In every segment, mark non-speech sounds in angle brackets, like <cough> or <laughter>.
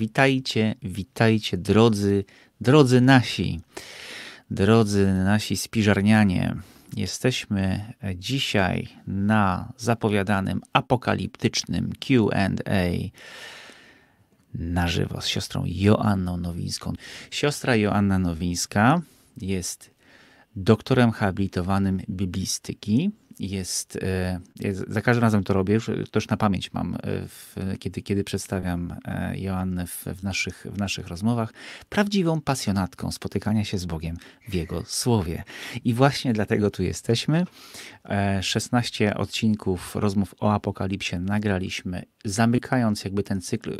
Witajcie, witajcie drodzy, drodzy nasi, drodzy nasi spiżarnianie. Jesteśmy dzisiaj na zapowiadanym apokaliptycznym QA na żywo z siostrą Joanną Nowińską. Siostra Joanna Nowińska jest doktorem habilitowanym biblistyki jest, e, jest, za każdym razem to robię, już, to już na pamięć mam, e, w, kiedy, kiedy przedstawiam e, Joannę w, w, naszych, w naszych rozmowach, prawdziwą pasjonatką spotykania się z Bogiem w Jego Słowie. I właśnie dlatego tu jesteśmy. 16 odcinków rozmów o Apokalipsie nagraliśmy, zamykając jakby ten cykl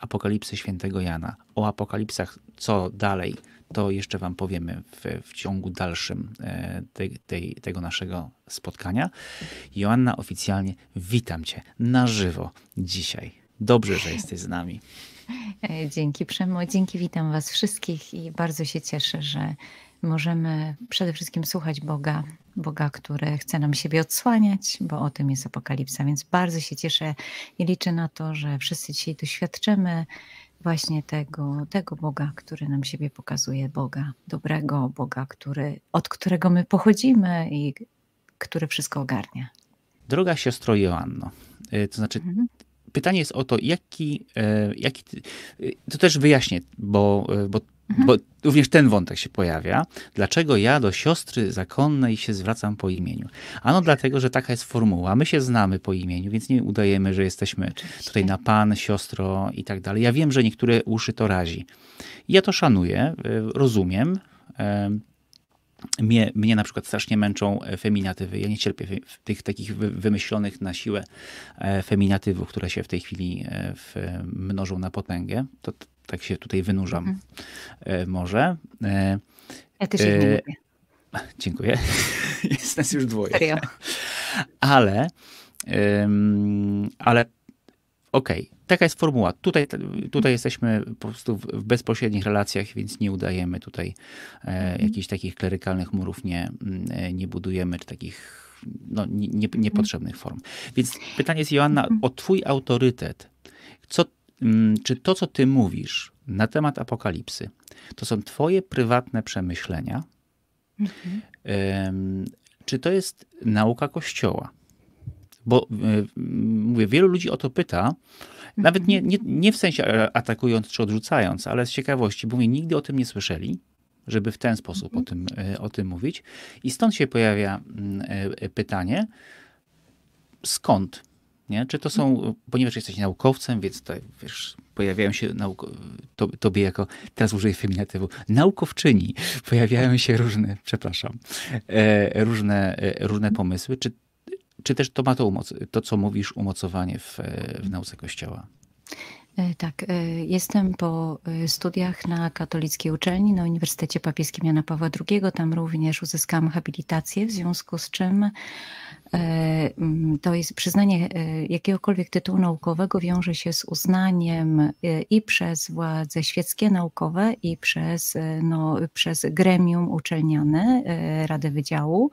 Apokalipsy Świętego Jana. O Apokalipsach, co dalej, to jeszcze Wam powiemy w, w ciągu dalszym e, tej, tej, tego naszego spotkania. Joanna, oficjalnie witam Cię na żywo dzisiaj. Dobrze, że jesteś z nami. E, dzięki Przemo, dzięki, witam Was wszystkich i bardzo się cieszę, że możemy przede wszystkim słuchać Boga, Boga, który chce nam siebie odsłaniać, bo o tym jest apokalipsa, więc bardzo się cieszę i liczę na to, że wszyscy dzisiaj doświadczymy właśnie tego, tego Boga, który nam siebie pokazuje, Boga dobrego, Boga, który, od którego my pochodzimy i który wszystko ogarnia. Droga siostro Joanno, y, to znaczy mhm. pytanie jest o to, jaki, e, jaki y, to też wyjaśnię, bo, e, bo Mhm. Bo również ten wątek się pojawia. Dlaczego ja do siostry zakonnej się zwracam po imieniu? Ano dlatego, że taka jest formuła. My się znamy po imieniu, więc nie udajemy, że jesteśmy Oczywiście. tutaj na pan, siostro i tak dalej. Ja wiem, że niektóre uszy to razi. Ja to szanuję, e, rozumiem. E, mnie, mnie na przykład strasznie męczą e, feminatywy. Ja nie cierpię tych takich wymyślonych na siłę feminatywów, które się w tej chwili mnożą na potęgę. To, tak się tutaj wynurzam mhm. E, może. E, ja też ich nie e, lubię. <laughs> Dziękuję. <laughs> Jest nas już dwoje. Serio? Ale, ale okej, okay. taka jest formuła. Tutaj, tutaj jesteśmy po prostu w bezpośrednich relacjach, więc nie udajemy tutaj mhm. jakichś takich klerykalnych murów, nie, nie budujemy, czy takich no, nie, nie, niepotrzebnych form. Więc pytanie jest, Joanna, mhm. o twój autorytet. Co czy to, co ty mówisz na temat apokalipsy, to są twoje prywatne przemyślenia, mhm. czy to jest nauka Kościoła? Bo e, mówię, wielu ludzi o to pyta, nawet nie, nie, nie w sensie atakując czy odrzucając, ale z ciekawości, bo mówię, nigdy o tym nie słyszeli, żeby w ten sposób o tym, e, o tym mówić. I stąd się pojawia mm, e, pytanie, skąd nie? Czy to są, ponieważ jesteś naukowcem, więc tutaj, wiesz, pojawiają się nauko, to, tobie jako, teraz użyję feminatywu, naukowczyni, pojawiają się różne, przepraszam, e, różne, e, różne pomysły. Czy, czy też to ma to, umoc, to, co mówisz, umocowanie w, w nauce Kościoła? E, tak, e, jestem po e, studiach na katolickiej uczelni na Uniwersytecie Papieskim Jana Pawła II. Tam również uzyskałam habilitację, w związku z czym to jest przyznanie jakiegokolwiek tytułu naukowego wiąże się z uznaniem i przez władze świeckie naukowe i przez, no, przez gremium uczelniane Radę Wydziału,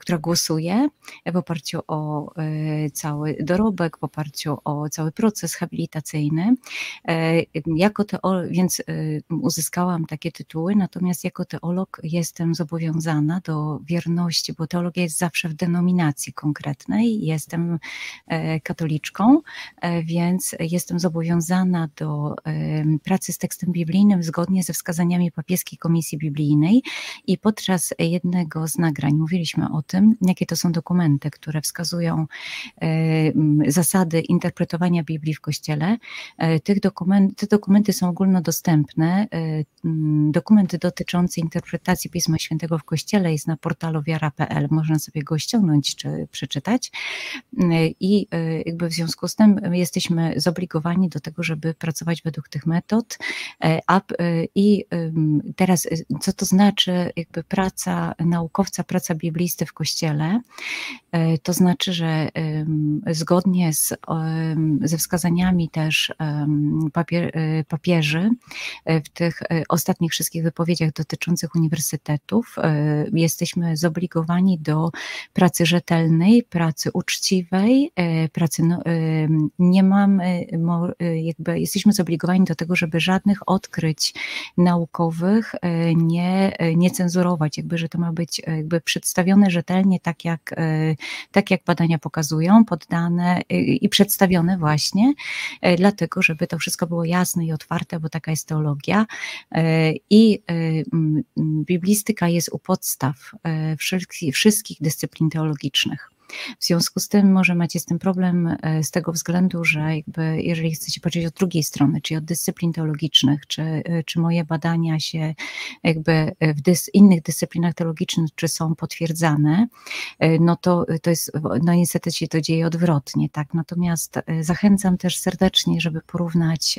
która głosuje w oparciu o cały dorobek, w oparciu o cały proces habilitacyjny. E, jako teolog, więc e, uzyskałam takie tytuły, natomiast jako teolog jestem zobowiązana do wierności, bo teologia jest zawsze w denominacji konkretnej. Jestem e, katoliczką, więc jestem zobowiązana do pracy z tekstem biblijnym zgodnie ze wskazaniami papieskiej komisji biblijnej i podczas jednego z nagrań mówiliśmy o tym, jakie to są dokumenty, które wskazują zasady interpretowania Biblii w Kościele. E, tych dokument, te dokumenty są ogólnodostępne. E, dokument dotyczący interpretacji Pisma Świętego w Kościele jest na portalu wiara.pl. Można sobie go ściągnąć czy przeczytać. E, I jakby w związku z tym jesteśmy zobligowani do tego, żeby pracować według tych metod. A, I teraz, co to znaczy jakby praca naukowca, praca biblisty w Kościele? To znaczy, że zgodnie z, ze wskazaniami też papier, e, papieży e, w tych e, ostatnich wszystkich wypowiedziach dotyczących uniwersytetów jesteśmy zobligowani do pracy rzetelnej, pracy uczciwej, pracy no, nie mamy, jakby jesteśmy zobligowani do tego, żeby żadnych odkryć naukowych nie, nie cenzurować, jakby, że to ma być jakby przedstawione rzetelnie tak jak, tak jak badania pokazują, poddane i przedstawione właśnie, dlatego, żeby to wszystko było jasne i otwarte, bo taka jest teologia. I biblistyka jest u podstaw wszystkich, dyscyplin teologicznych. W związku z tym może macie z tym problem e, z tego względu, że jakby jeżeli chcecie patrzeć od drugiej strony, czyli od dyscyplin teologicznych, czy, e, czy moje badania się jakby w dys, innych dyscyplinach teologicznych, czy są potwierdzane, e, no to, to jest, no niestety się to dzieje odwrotnie, tak. Natomiast zachęcam też serdecznie, żeby porównać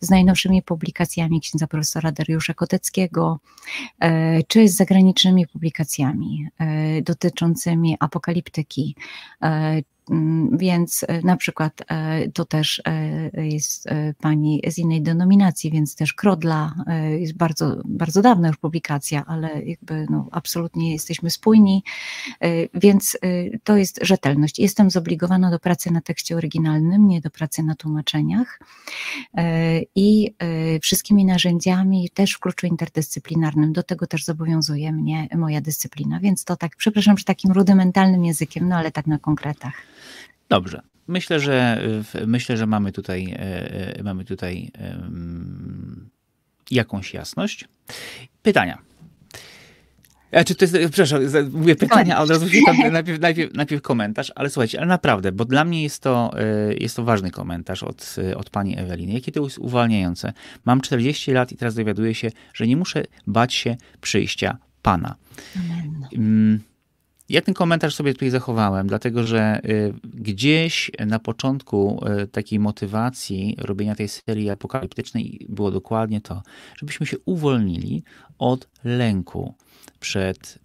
z najnowszymi publikacjami księdza profesora Dariusza Koteckiego, czy z zagranicznymi publikacjami dotyczącymi apokaliptyki uh, Mm, więc e, na przykład e, to też e, jest pani z innej denominacji, więc też Krodla jest bardzo, bardzo dawna już publikacja, ale jakby no, absolutnie jesteśmy spójni, więc to jest rzetelność. Jestem zobligowana do pracy na tekście oryginalnym, nie do pracy na tłumaczeniach i wszystkimi narzędziami, też w kluczu interdyscyplinarnym, do tego też zobowiązuje mnie moja dyscyplina, więc to tak, przepraszam, że takim rudymentalnym językiem, no ale tak na konkretach. Dobrze. Myślę, że myślę, że mamy tutaj, e, e, mamy tutaj jakąś jasność. Pytania. Ja, czy to jest, przepraszam, mówię pytania, a od razu się tam najpierw, najpierw, najpierw, komentarz, ale słuchajcie, ale naprawdę, bo dla mnie jest to, e, jest to ważny komentarz od, od pani Eweliny. Jakie to jest uwalniające. Mam 40 lat i teraz dowiaduję się, że nie muszę bać się przyjścia Pana. Amen. Ja ten komentarz sobie tutaj zachowałem, dlatego że y, gdzieś na początku y, takiej motywacji robienia tej serii apokaliptycznej było dokładnie to, żebyśmy się uwolnili od lęku przed.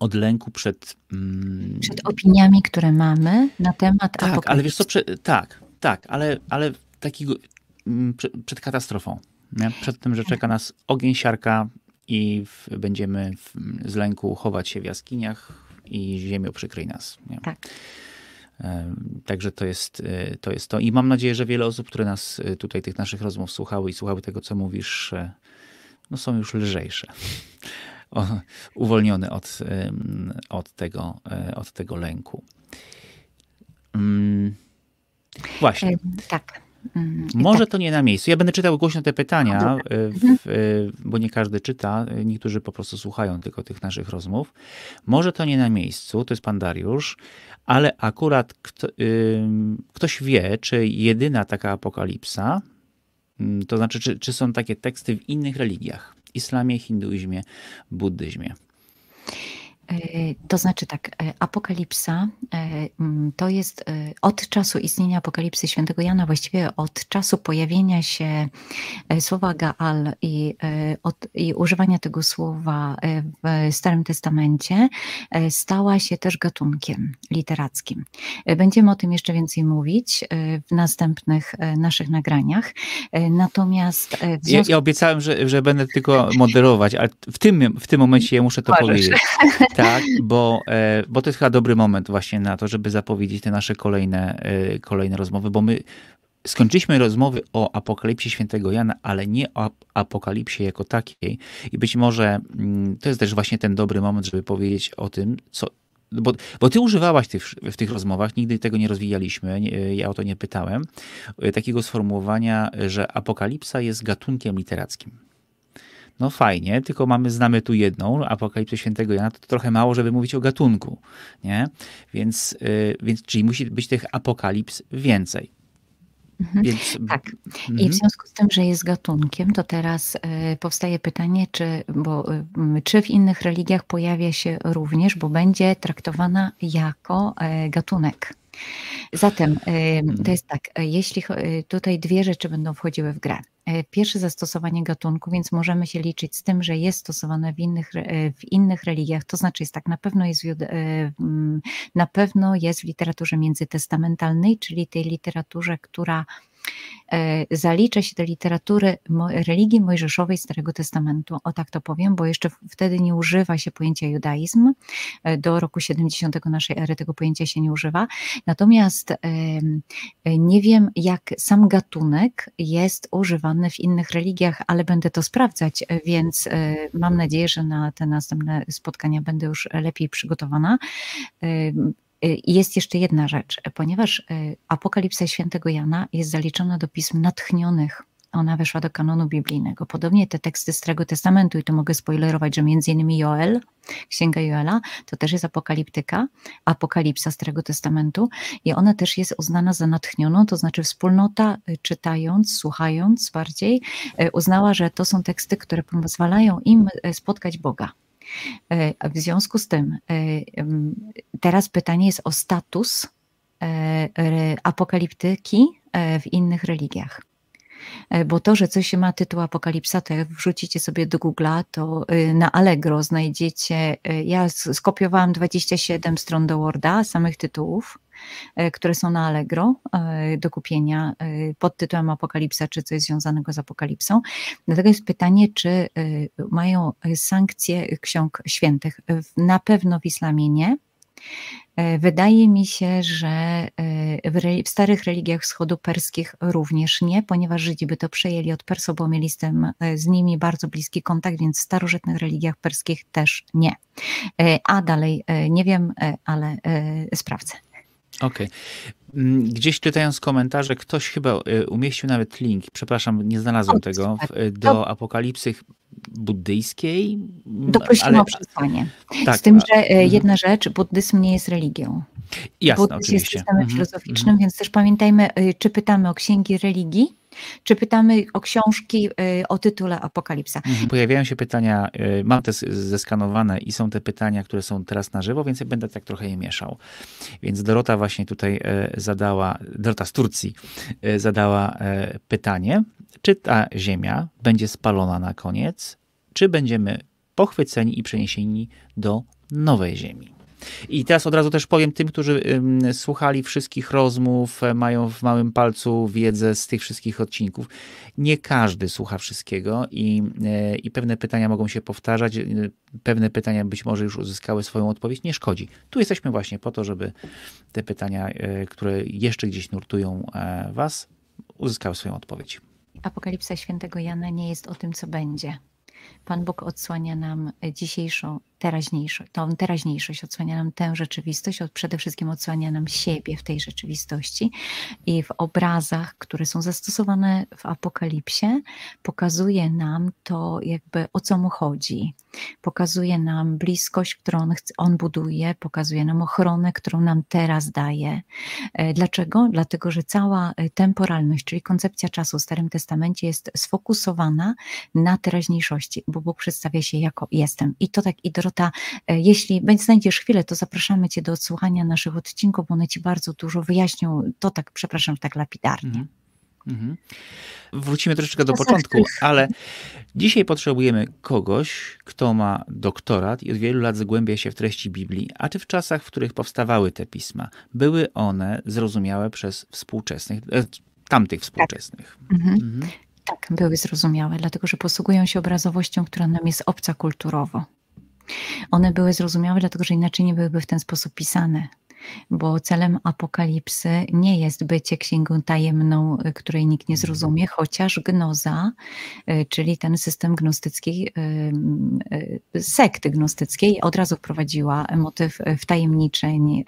Od lęku przed. Mm, przed opiniami, które mamy na temat Tak, ale wiesz co, tak, tak, ale, ale takiego, mm, przed, przed katastrofą. Nie? Przed tym, że czeka nas ogień, siarka, i w, będziemy w, z lęku chować się w jaskiniach i ziemią przykryj nas. Nie? Tak. Także to jest, e, to jest to. I mam nadzieję, że wiele osób, które nas e, tutaj, tych naszych rozmów słuchały i słuchały tego, co mówisz, e, no są już lżejsze. <laughs> O, uwolnione od, od, tego, od tego lęku. Mm, właśnie. Tak. Mm, Może tak. to nie na miejscu. Ja będę czytał głośno te pytania, e, w, mhm. bo nie każdy czyta, niektórzy po prostu słuchają tylko tych naszych rozmów. Może to nie na miejscu, to jest pan Dariusz, ale akurat kto, ktoś wie, czy jedyna taka apokalipsa, mm, to znaczy, czy, czy są takie teksty w innych religiach, islamie, hinduizmie, buddyzmie. E, to znaczy tak, e, Apokalipsa e, to jest od czasu istnienia Apokalipsy Świętego Jana, właściwie od czasu pojawienia się słowa Gaal i, od, i używania tego słowa w Starym Testamencie, stała się też gatunkiem literackim. Będziemy o tym jeszcze więcej mówić w następnych naszych nagraniach. Natomiast. Związku... Ja, ja, obiecałem, że, że będę tylko moderować, ale w tym, w tym momencie ja muszę to Możesz. powiedzieć. <laughs> Tak, bo, e, bo to jest chyba dobry moment właśnie na to, żeby zapowiedzieć te nasze kolejne, e, kolejne rozmowy, bo my skończyliśmy rozmowy o apokalipsie świętego Jana, ale nie o apokalipsie jako takiej. I być może mm, to jest też właśnie ten dobry moment, żeby powiedzieć o tym, co. Bo, bo ty używałaś tych, w tych rozmowach, nigdy tego nie rozwijaliśmy, nie, ja o to nie pytałem, e, takiego sformułowania, że apokalipsa jest gatunkiem literackim no fajnie, tylko mamy, znamy tu jedną, Apokalipsę Świętego Jana, to trochę mało, żeby mówić o gatunku, nie? Więc, yy, więc czyli musi być tych apokalips więcej. Mhm. Więc, tak. Mhm. I w związku z tym, że jest gatunkiem, to teraz y, powstaje pytanie, czy, bo, y, czy w innych religiach pojawia się również, bo będzie traktowana jako y, gatunek. Zatem to jest tak, jeśli tutaj dwie rzeczy będą wchodziły w grę. Pierwsze zastosowanie gatunku, więc możemy się liczyć z tym, że jest stosowane w innych, w innych religiach, to znaczy jest tak, na pewno jest, w, e, na pewno jest w literaturze międzytestamentalnej, czyli tej literaturze, która zalicza się do literatury religii mojżeszowej Starego Testamentu. O tak to powiem, bo jeszcze wtedy nie używa się pojęcia judaizm. E, do roku 70 naszej ery tego pojęcia się nie używa. Natomiast nie wiem, jak sam gatunek jest używany w innych religiach, ale będę to sprawdzać, więc mam nadzieję, że na te następne spotkania będę już lepiej przygotowana. Y, jest jeszcze jedna rzecz, ponieważ y, Apokalipsa Świętego Jana jest zaliczona do pism natchnionych ona weszła do kanonu biblijnego. Podobnie te teksty Starego Testamentu, i to mogę spoilerować, że między innymi Joel, Księga Joela, to też jest apokaliptyka, apokalipsa Starego Testamentu i ona też jest uznana za natchnioną, to znaczy wspólnota y, czytając, słuchając bardziej, uznała, że to są teksty, które pozwalają im spotkać Boga. E, w związku z tym, e, teraz pytanie jest o status e, apokaliptyki w innych religiach. Bo to, że coś ma tytuł Apokalipsa, to jak wrzucicie sobie do Google'a, to na Allegro znajdziecie, ja skopiowałam 27 stron do Worda, samych tytułów, które są na Allegro e, do kupienia e, pod tytułem Apokalipsa, czy coś związanego z Apokalipsą. Dlatego jest pytanie, czy mają sankcje ksiąg świętych. Na pewno w islamie nie. Wydaje mi się, że w, starych religiach wschodu perskich również nie, ponieważ Żydzi by to przejęli od Persów, bo mieli z, tym, z nimi bardzo bliski kontakt, więc w starożytnych religiach perskich też nie. A dalej nie wiem, ale sprawdzę. Okej. Okay. Mm, gdzieś czytając komentarze, ktoś chyba y, umieścił nawet link, przepraszam, nie znalazłem tego, y, do apokalipsy buddyjskiej. Doprosimy ale... o przesłanie. Tak, Z tym, że. Y, jedna rzecz, buddyzm nie jest religią. Jasne, Buddyzm oczywiście. jest systemem -hmm. filozoficznym, więc też pamiętajmy, czy pytamy o księgi religii, czy pytamy o książki y, o tytule Apokalipsa? Mhm. Pojawiają się pytania, y, mam te zeskanowane i są te pytania, które są teraz na żywo, więc ja będę tak trochę je mieszał. Więc Dorota właśnie tutaj y, zadała, Dorota z Turcji zadała pytanie, czy ta ziemia będzie spalona na koniec, czy będziemy pochwyceni i przeniesieni do nowej ziemi. I teraz od razu też powiem tym, którzy słuchali wszystkich rozmów, e, mają w małym palcu wiedzę z tych wszystkich odcinków. Nie każdy słucha wszystkiego i, e, i pewne pytania mogą się powtarzać. E, pewne pytania być może już uzyskały swoją odpowiedź. Nie szkodzi. Tu jesteśmy właśnie po to, żeby te pytania, które jeszcze gdzieś nurtują Was, uzyskały swoją odpowiedź. Apokalipsa świętego Jana nie jest o tym, co będzie. Pan Bóg odsłania nam dzisiejszą teraźniejszość, tą teraźniejszość odsłania nam tę rzeczywistość, przede wszystkim odsłania nam siebie w tej rzeczywistości i w obrazach, które są zastosowane w Apokalipsie, pokazuje nam to jakby o co mu chodzi. Pokazuje nam bliskość, którą on, on buduje, pokazuje nam ochronę, którą nam teraz daje. E, dlaczego? Dlatego, że cała e, temporalność, czyli koncepcja czasu w Starym Testamencie jest sfokusowana na teraźniejszości, bo Bóg przedstawia się jako jestem. I to tak i Dorota Dorota, e, jeśli znajdziesz chwilę, to zapraszamy Cię do odsłuchania naszych odcinków, bo one Ci bardzo dużo wyjaśnią. To tak, przepraszam, tak lapidarnie. Mhm. Mhm. Wrócimy troszeczkę do początku, ale dzisiaj potrzebujemy kogoś, kto ma doktorat i od wielu lat zagłębia się w treści Biblii. A czy w czasach, w których powstawały te pisma, były one zrozumiałe przez współczesnych, e, tamtych współczesnych? Tak. Mhm. Mhm. tak, były zrozumiałe, dlatego że posługują się obrazowością, która nam jest obca kulturowo. One były zrozumiałe, dlatego że inaczej nie byłyby w ten sposób pisane bo celem apokalipsy nie jest bycie księgą tajemną, y, której nikt nie zrozumie, chociaż gnoza, y, czyli ten system gnostycki, y, sekty gnostyckiej od razu wprowadziła motyw wtajemniczeń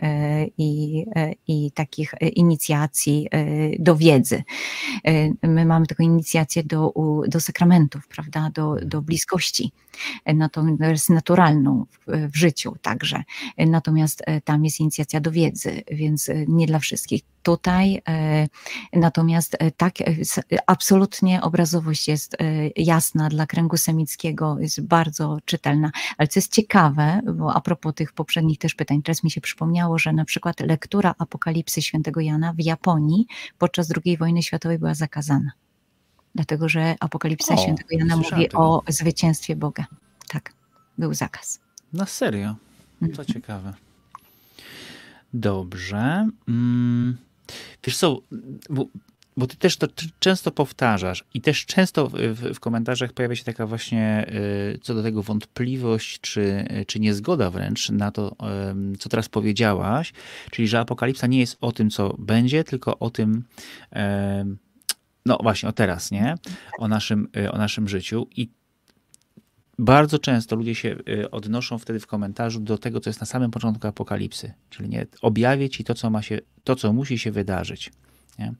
i, i takich inicjacji do wiedzy. My mamy taką inicjację do, do sakramentów, prawda, do, do bliskości, natomiast naturalną w, w życiu także. Natomiast tam jest inicjacja do wiedzy, więc e, nie dla wszystkich. Tutaj e, natomiast e, tak, absolutnie obrazowość jest jasna dla kręgu semickiego, jest bardzo czytelna. Ale co jest ciekawe, bo a propos tych poprzednich też pytań, teraz mi się przypomniało, że na przykład lektura Apokalipsy świętego Jana w Japonii podczas II wojny światowej była zakazana. Dlatego, że Apokalipsa o, świętego Jana mówi tego. o zwycięstwie Boga. Tak, był zakaz. Na serio? To mhm. ciekawe. Dobrze. Mm, wiesz co, bo ty też to często powtarzasz i też często w, w, komentarzach pojawia się taka właśnie y, co do tego wątpliwość, czy, czy niezgoda wręcz na to, co teraz powiedziałaś, czyli że apokalipsa nie jest o tym, co będzie, tylko o tym, no właśnie, o teraz, nie? O naszym, y, o naszym życiu i bardzo często ludzie się y, odnoszą wtedy w komentarzu do tego, co jest na samym początku apokalipsy, czyli nie, objawię ci to, co, ma się, to, co musi się wydarzyć. Nie?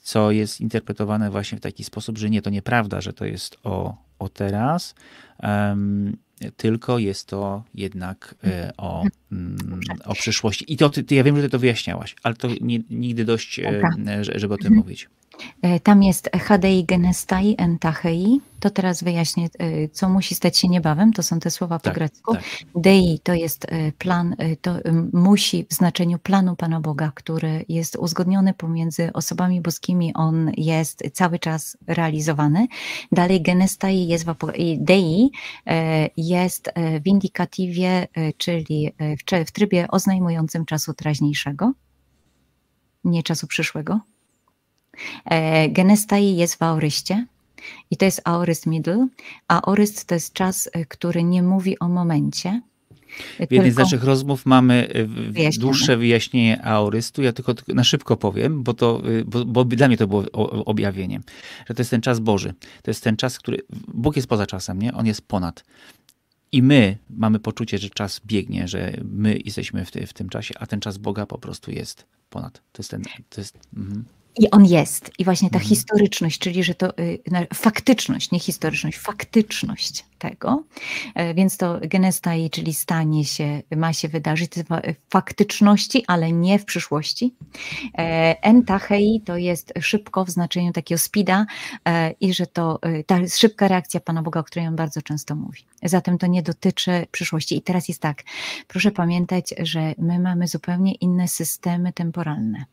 Co jest interpretowane właśnie w taki sposób, że nie, to nieprawda, że to jest o, o teraz, um, tylko jest to jednak y, o, um, o przyszłości. I to ty, ty, ja wiem, że ty to wyjaśniałaś, ale to nie, nigdy dość, y, żeby o tym mówić. E, tam jest HDI Genestai Entachei. To teraz wyjaśnię, e, co musi stać się niebawem. To są te słowa po tak, grecku. Tak. Dei to jest e, plan, to musi w znaczeniu planu Pana Boga, który jest uzgodniony pomiędzy osobami boskimi. On jest cały czas realizowany. Dalej Genestai jest w Dei jest w indikatywie, czyli w, w trybie oznajmującym czasu teraźniejszego, nie czasu przyszłego. E, Genestai jest w auryście i to jest aoryst middle, a oryst to jest czas, e, który nie mówi o momencie, w jednej z naszych rozmów mamy e, dłuższe wyjaśnienie aorystu. Ja tylko na szybko powiem, bo, to, bo, bo dla mnie to było objawienie, że to jest ten czas Boży. To jest ten czas, który. Bóg jest poza czasem, nie? On jest ponad. I my mamy poczucie, że czas biegnie, że my jesteśmy w, w tym czasie, a ten czas Boga po prostu jest ponad. To jest ten. To jest, mm. I on jest. I właśnie ta mhm. historyczność, czyli że to y, faktyczność, nie historyczność, faktyczność tego. E, więc to genestai, czyli stanie się, ma się wydarzyć w faktyczności, ale nie w przyszłości. E, entachei to jest szybko w znaczeniu takiego speeda e, i że to y, ta szybka reakcja Pana Boga, o której on bardzo często mówi. Zatem to nie dotyczy przyszłości. I teraz jest tak, proszę pamiętać, że my mamy zupełnie inne systemy temporalne.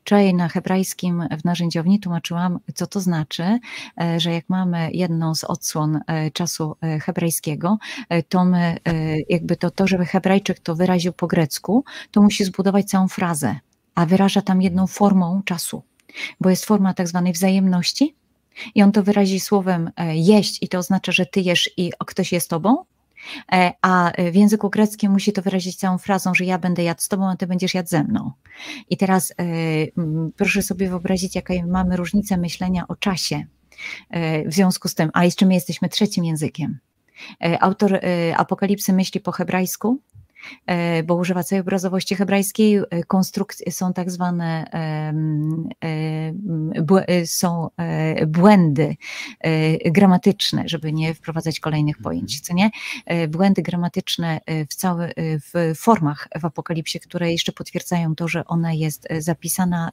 Wczoraj na hebrajskim w narzędziowni tłumaczyłam, co to znaczy, e, że jak mamy jedną z odsłon e, czasu e, hebrajskiego, to my, jakby to, to, żeby Hebrajczyk to wyraził po grecku, to musi zbudować całą frazę, a wyraża tam jedną formą czasu, bo jest forma tak zwanej wzajemności, i on to wyrazi słowem jeść, i to oznacza, że ty jesz i ktoś jest tobą, a w języku greckim musi to wyrazić całą frazą, że ja będę jadł z tobą, a ty będziesz jadł ze mną. I teraz e, proszę sobie wyobrazić, jaka mamy różnicę myślenia o czasie e, w związku z tym, a jeszcze my jesteśmy trzecim językiem. Autor Apokalipsy myśli po hebrajsku, E, bo używa całej obrazowości hebrajskiej. E, konstrukcje są tak zwane, e, są błędy gramatyczne, żeby nie wprowadzać kolejnych pojęć, mhm. co nie? Błędy gramatyczne w, w formach w Apokalipsie, które jeszcze potwierdzają to, że ona jest zapisana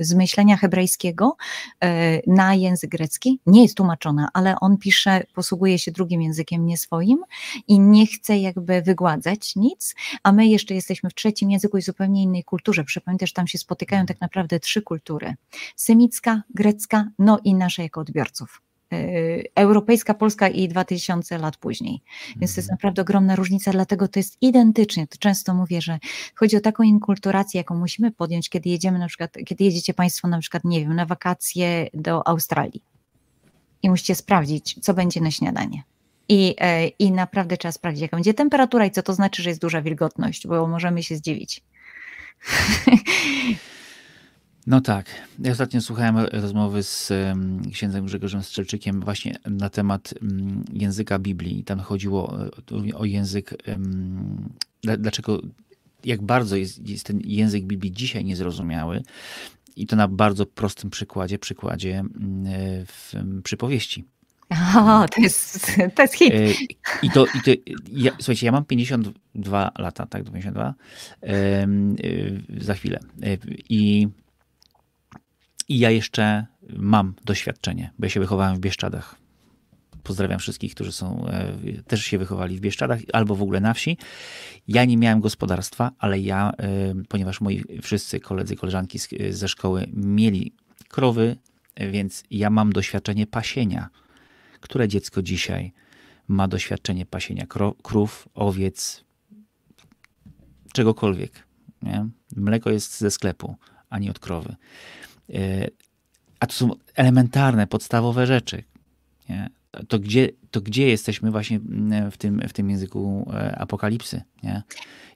z myślenia hebrajskiego na język grecki. Nie jest tłumaczona, ale on pisze, posługuje się drugim językiem, nie swoim i nie chce jakby wygładzać nic, a my jeszcze jesteśmy w trzecim języku i zupełnie innej kulturze. Przypomnę, że tam się spotykają tak naprawdę trzy kultury: semicka, grecka, no i nasze jako odbiorców y, europejska, polska i 2000 lat później. Więc to jest mhm. naprawdę ogromna różnica, dlatego to jest identycznie. To często mówię, że chodzi o taką inkulturację, jaką musimy podjąć, kiedy jedziemy na przykład, kiedy jedziecie Państwo na przykład, nie wiem, na wakacje do Australii i musicie sprawdzić, co będzie na śniadanie. I, e, I naprawdę trzeba sprawdzić, jaka będzie temperatura i co to znaczy, że jest duża wilgotność, bo możemy się zdziwić. <laughs> No tak. Ja ostatnio słuchałem rozmowy z księdzem Grzegorzem Strzelczykiem właśnie na temat mm, języka Biblii. Tam chodziło o język, dlaczego, jak bardzo jest, jest ten język Biblii dzisiaj niezrozumiały. I to na bardzo prostym przykładzie, przykładzie mm, w przypowieści <laughs> to jest, to jest hit. E, I to, i to ja, słuchajcie, ja mam 52 lata, tak, 52, e, za chwilę. E, I, I ja jeszcze mam doświadczenie, bo ja się wychowałem w Bieszczadach. Pozdrawiam wszystkich, którzy są, też się wychowali w Bieszczadach albo w ogóle na wsi. Ja nie miałem gospodarstwa, ale ja, ponieważ moi wszyscy koledzy, koleżanki ze szkoły mieli krowy, więc ja mam doświadczenie pasienia które dziecko dzisiaj ma doświadczenie pasienia krów, owiec, czegokolwiek. Nie? Mleko jest ze sklepu, a nie od krowy. E, A to są elementarne, podstawowe rzeczy. Nie? To, gdzie, to gdzie jesteśmy właśnie mm, w tym, w tym języku e, apokalipsy? Nie?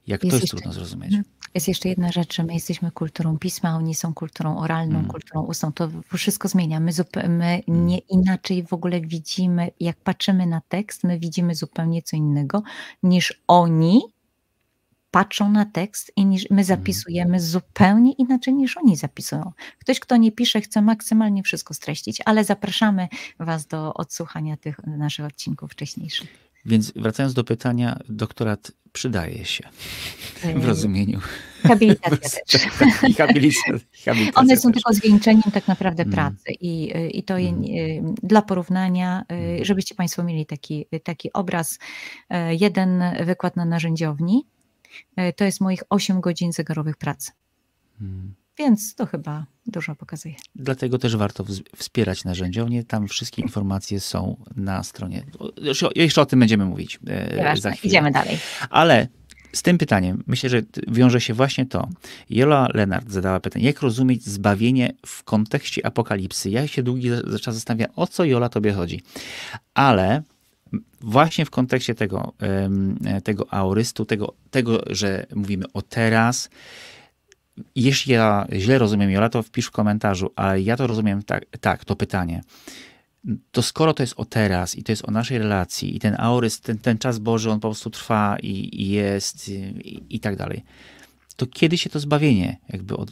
Jak jest to jest jeszcze, trudno zrozumieć. Jest jeszcze jedna rzecz, że my jesteśmy kulturą pisma, oni są kulturą oralną, mm. kulturą ustną. To wszystko zmienia. My, my mm. nie inaczej w ogóle widzimy, jak patrzymy na tekst, my widzimy zupełnie co innego niż oni patrzą na tekst i niż my mhm. zapisujemy zupełnie inaczej niż oni zapisują. Ktoś, kto nie pisze, chce maksymalnie wszystko streścić, ale zapraszamy Was do odsłuchania tych naszych odcinków wcześniejszych. Więc wracając do pytania, doktorat przydaje się w rozumieniu. Habilitacja <laughs> też. I habilitacja, One są też. tylko zwieńczeniem tak naprawdę mm. pracy i, i to mm. dla porównania, y, mm. żebyście Państwo mieli taki, taki obraz. Y, jeden wykład na narzędziowni to jest moich 8 godzin zegarowych pracy. Hmm. Więc to chyba dużo pokazuje. Dlatego też warto wspierać narzędziownię. Tam wszystkie informacje są na stronie. Jeszcze, o tym będziemy mówić e, za chwilę. Idziemy dalej. Ale z tym pytaniem myślę, że wiąże się właśnie to. Jola Lenart zadała pytanie, jak rozumieć zbawienie w kontekście apokalipsy? Ja się długi czas zastanawiam, o co Jola tobie chodzi. Ale właśnie w kontekście tego, tego aurystu, tego, tego, że mówimy o teraz, jeśli ja źle rozumiem, Jola, to wpisz w komentarzu, ale ja to rozumiem tak, tak, to pytanie. To skoro to jest o teraz i to jest o naszej relacji i ten aurys, ten, ten czas Boży, on po prostu trwa i, i jest i, i, tak dalej, to kiedy się to zbawienie jakby od,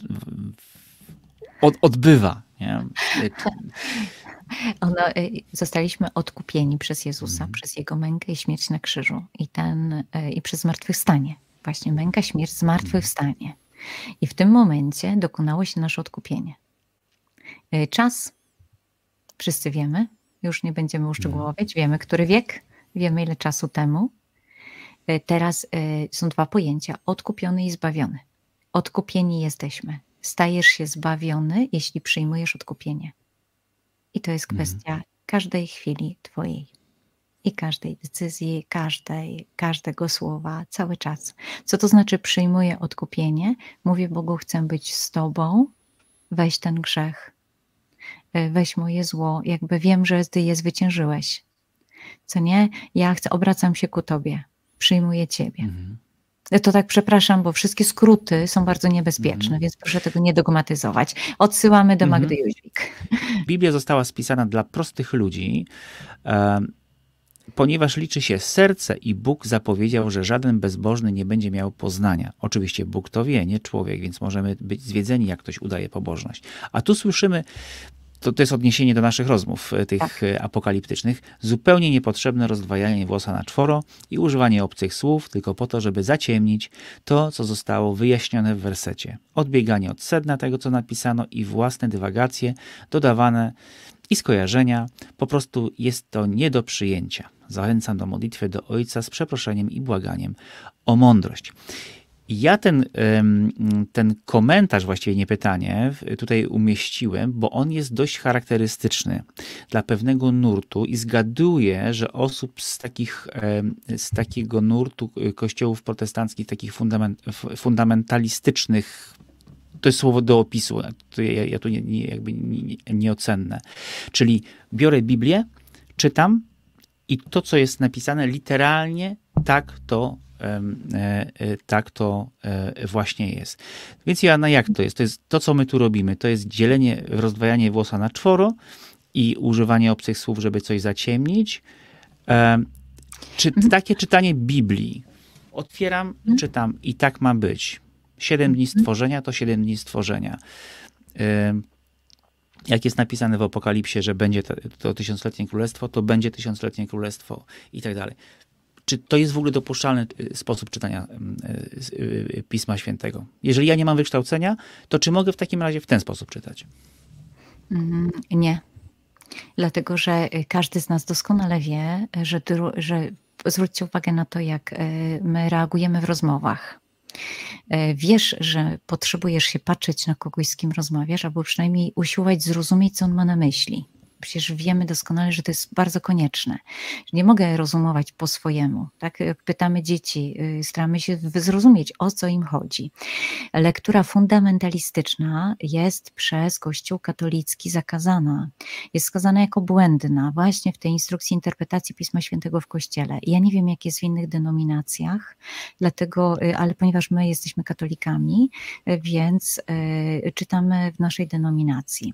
od, odbywa? Nie? <laughs> Ono, y, zostaliśmy odkupieni przez Jezusa, mm. przez Jego mękę i śmierć na krzyżu i, ten, y, i przez zmartwychwstanie. Właśnie męka, śmierć, zmartwychwstanie. I w tym momencie dokonało się nasze odkupienie. Y, czas, wszyscy wiemy, już nie będziemy uszczegółowiać, wiemy, który wiek, wiemy, ile czasu temu. Y, teraz y, są dwa pojęcia: odkupiony i zbawiony. Odkupieni jesteśmy. Stajesz się zbawiony, jeśli przyjmujesz odkupienie. I to jest mhm. kwestia każdej chwili Twojej i każdej decyzji, każdej, każdego słowa, cały czas. Co to znaczy przyjmuję odkupienie? Mówię Bogu, chcę być z Tobą, weź ten grzech, e, weź moje zło, jakby wiem, że Ty je zwyciężyłeś. Co nie? Ja chcę, obracam się ku Tobie, przyjmuję Ciebie. Mhm. To tak przepraszam, bo wszystkie skróty są bardzo niebezpieczne, mhm. więc proszę tego nie dogmatyzować. Odsyłamy do mhm. Magdy Jóźwik. Biblia została spisana dla prostych ludzi, ponieważ liczy się serce i Bóg zapowiedział, że żaden bezbożny nie będzie miał poznania. Oczywiście Bóg to wie, nie człowiek, więc możemy być zwiedzeni, jak ktoś udaje pobożność. A tu słyszymy to, to jest odniesienie do naszych rozmów, e, tych tak. E, apokaliptycznych, zupełnie niepotrzebne rozdwajanie włosa na czworo i używanie obcych słów tylko po to, żeby zaciemnić to, co zostało wyjaśnione w wersecie. Odbieganie od sedna tego, co napisano i własne dywagacje dodawane i skojarzenia, po prostu jest to nie do przyjęcia. Zachęcam do modlitwy do Ojca z przeproszeniem i błaganiem o mądrość. Ja ten, ten komentarz, właściwie nie pytanie, tutaj umieściłem, bo on jest dość charakterystyczny dla pewnego nurtu i zgaduję, że osób z, takich, z takiego nurtu kościołów protestanckich, takich fundament, fundamentalistycznych, to jest słowo do opisu, ja, ja tu nie, nie, jakby nie, nieocenne. Czyli biorę Biblię, czytam i to, co jest napisane, literalnie tak to e, e, tak to e, właśnie jest. Więc Joanna, jak to jest? To jest to, co my tu robimy. To jest dzielenie, rozdwajanie włosa na czworo i używanie obcych słów, żeby coś zaciemnić. Czy mhm. takie czytanie Biblii otwieram, mhm. czytam i tak ma być. Siedem dni mhm. stworzenia to siedem dni stworzenia. Jak jest napisane w Apokalipsie, że będzie to, tysiącletnie królestwo, to będzie tysiącletnie królestwo i tak dalej. Czy to jest w ogóle dopuszczalny y, sposób czytania y, y, Pisma Świętego? Jeżeli ja nie mam wykształcenia, to czy mogę w takim razie w ten sposób czytać? Mm, nie. Dlatego, że każdy z nas doskonale wie, że, że zwróćcie uwagę na to, jak my reagujemy w rozmowach. E, wiesz, że potrzebujesz się patrzeć na kogoś, z kim rozmawiasz, albo przynajmniej usiłować zrozumieć, co on ma na myśli. Przecież wiemy doskonale, że to jest bardzo konieczne. Nie mogę rozumować po swojemu. Tak? Jak pytamy dzieci, y, staramy się zrozumieć, o co im chodzi. Lektura fundamentalistyczna jest przez Kościół katolicki zakazana. Jest skazana jako błędna właśnie w tej instrukcji interpretacji Pisma Świętego w Kościele. Ja nie wiem, jak jest w innych denominacjach, dlatego, y, ale ponieważ my jesteśmy katolikami, y, więc czytamy w naszej denominacji.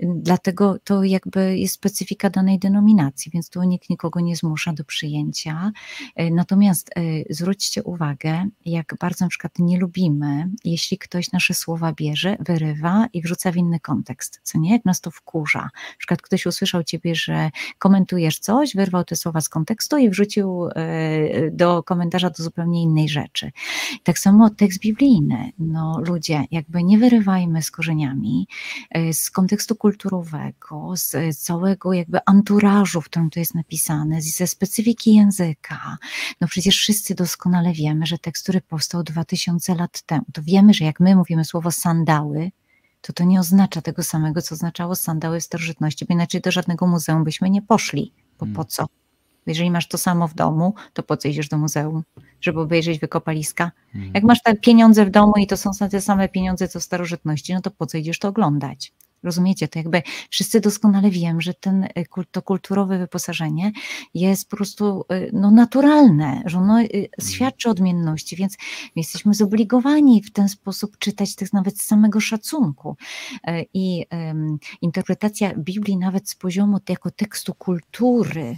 Dlatego to jakby jest specyfika danej denominacji, więc tu nikt nikogo nie zmusza do przyjęcia. E, natomiast e, zwróćcie uwagę, jak bardzo na przykład nie lubimy, jeśli ktoś nasze słowa bierze, wyrywa i wrzuca w inny kontekst, co nie? Jak nas to wkurza. Na przykład ktoś usłyszał ciebie, że komentujesz coś, wyrwał te słowa z kontekstu i wrzucił e, do komentarza do zupełnie innej rzeczy. Tak samo tekst biblijny. No ludzie, jakby nie wyrywajmy z korzeniami, z kontekstu kulturowego, z całego jakby anturażu, w którym to jest napisane, ze specyfiki języka. No przecież wszyscy doskonale wiemy, że tekst, który powstał 2000 lat temu, to wiemy, że jak my mówimy słowo sandały, to to nie oznacza tego samego, co oznaczało sandały w starożytności, bo inaczej do żadnego muzeum byśmy nie poszli, bo po hmm. co? Jeżeli masz to samo w domu, to po co idziesz do muzeum? Żeby obejrzeć wykopaliska? Hmm. Jak masz te pieniądze w domu i to są te same pieniądze co w starożytności, no to po co idziesz to oglądać? Rozumiecie, to jakby wszyscy doskonale wiemy, że ten, y, to kulturowe wyposażenie jest po prostu y, no, naturalne, że ono y, mhm. świadczy odmienności, więc jesteśmy zobligowani w ten sposób czytać tych nawet z samego szacunku. I um, interpretacja Biblii nawet z poziomu jako tekstu kultury,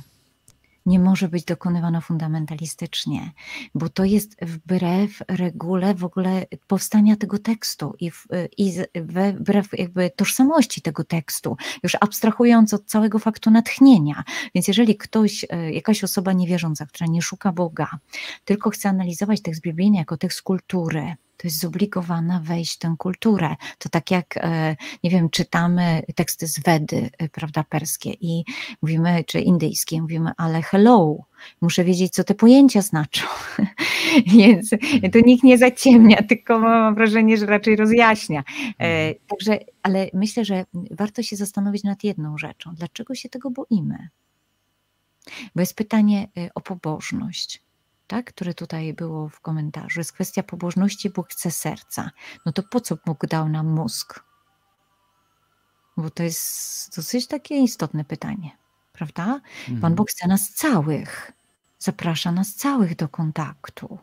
nie może być dokonywana fundamentalistycznie, bo to jest wbrew regule w ogóle powstania tego tekstu i, w, i wbrew jakby tożsamości tego tekstu, już abstrahując od całego faktu natchnienia. Więc jeżeli ktoś, e, jakaś osoba niewierząca, która nie szuka Boga, tylko chce analizować tekst biblijny jako tekst kultury, to jest zobligowana wejść w tę kulturę. To tak jak, e, nie wiem, czytamy teksty z Wedy, e, prawda, perskie i mówimy, czy indyjskie, mówimy, ale hello, muszę wiedzieć, co te pojęcia znaczą. <laughs> Więc to nikt nie zaciemnia, tylko mam wrażenie, że raczej rozjaśnia. E, mhm. Także, ale myślę, że warto się zastanowić nad jedną rzeczą. Dlaczego się tego boimy? Bo jest pytanie o pobożność tak, które tutaj było w komentarzu, jest kwestia pobożności, Bóg chce serca. No to po co Bóg dał nam mózg? Bo to jest dosyć takie istotne pytanie, prawda? Pan mhm. Bóg chce nas całych, zaprasza nas całych do kontaktu.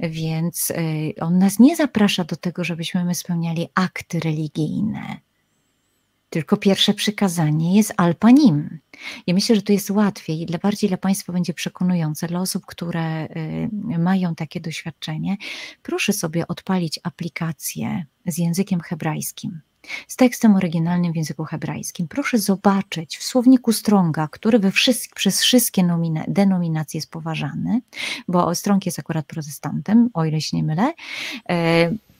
Więc y, on nas nie zaprasza do tego, żebyśmy my spełniali akty religijne, tylko pierwsze przykazanie jest alpanim. I myślę, że to jest łatwiej, dla bardziej dla Państwa będzie przekonujące, dla osób, które y, mają takie doświadczenie. Proszę sobie odpalić aplikację z językiem hebrajskim z tekstem oryginalnym w języku hebrajskim. Proszę zobaczyć w słowniku Stronga, który we przez wszystkie nomina, denominacje jest poważany, bo Strong jest akurat protestantem, o ile się nie mylę.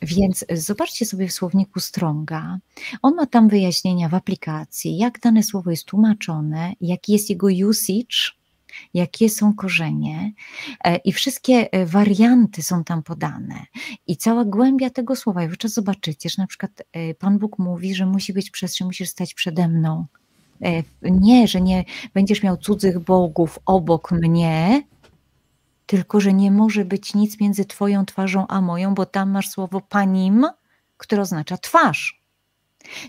Więc zobaczcie sobie w słowniku Stronga. On ma tam wyjaśnienia w aplikacji, jak dane słowo jest tłumaczone, jaki jest jego usage, jakie są korzenie e, i wszystkie e, warianty są tam podane i cała głębia tego słowa. I wówczas zobaczycie, że na przykład e, Pan Bóg mówi, że musi być przestrzeń, musisz stać przede mną. Nie, że nie będziesz miał cudzych bogów obok mnie, tylko że nie może być nic między Twoją twarzą a moją, bo tam masz słowo panim, które oznacza twarz.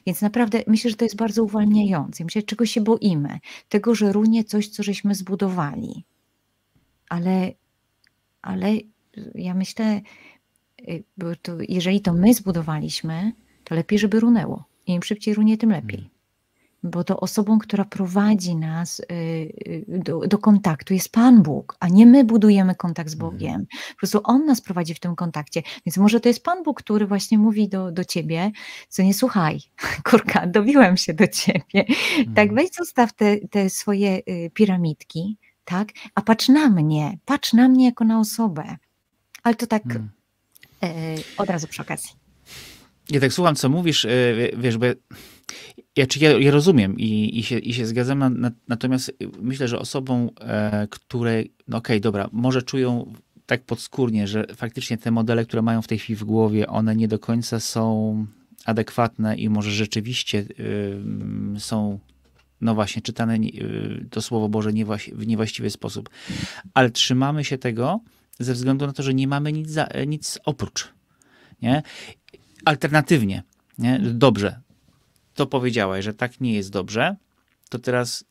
Więc naprawdę myślę, że to jest bardzo uwalniające. Myślę, czego się boimy? Tego, że runie coś, co żeśmy zbudowali. Ale, ale ja myślę, y, to, jeżeli to my zbudowaliśmy, to lepiej, żeby runęło. Im szybciej runie, tym lepiej. Bo to osobą, która prowadzi nas y, y, do, do, kontaktu jest Pan Bóg, a nie my budujemy kontakt z mhm. Bogiem. Po prostu On nas prowadzi w tym kontakcie. Więc może to jest Pan Bóg, który właśnie mówi do, do ciebie, co nie słuchaj, <laughs> kurka, dobiłem się do ciebie. Tak, mhm. weź zostaw te, te swoje y, piramidki, tak, a patrz na mnie, patrz na mnie jako na osobę. Ale to tak hmm. od razu przy okazji. Ja tak słucham, co mówisz, wiesz, bo ja, czy ja, ja rozumiem i, i, się, i się zgadzam, na, na, natomiast myślę, że osobom, e, które, no okej, okay, dobra, może czują tak podskórnie, że faktycznie te modele, które mają w tej chwili w głowie, one nie do końca są adekwatne i może rzeczywiście y, są no właśnie, czytane y, to Słowo Boże w niewłaściwy sposób. Ale trzymamy się tego ze względu na to, że nie mamy nic, za, nic oprócz. Nie? Alternatywnie, nie? dobrze, to powiedziałeś, że tak nie jest dobrze, to teraz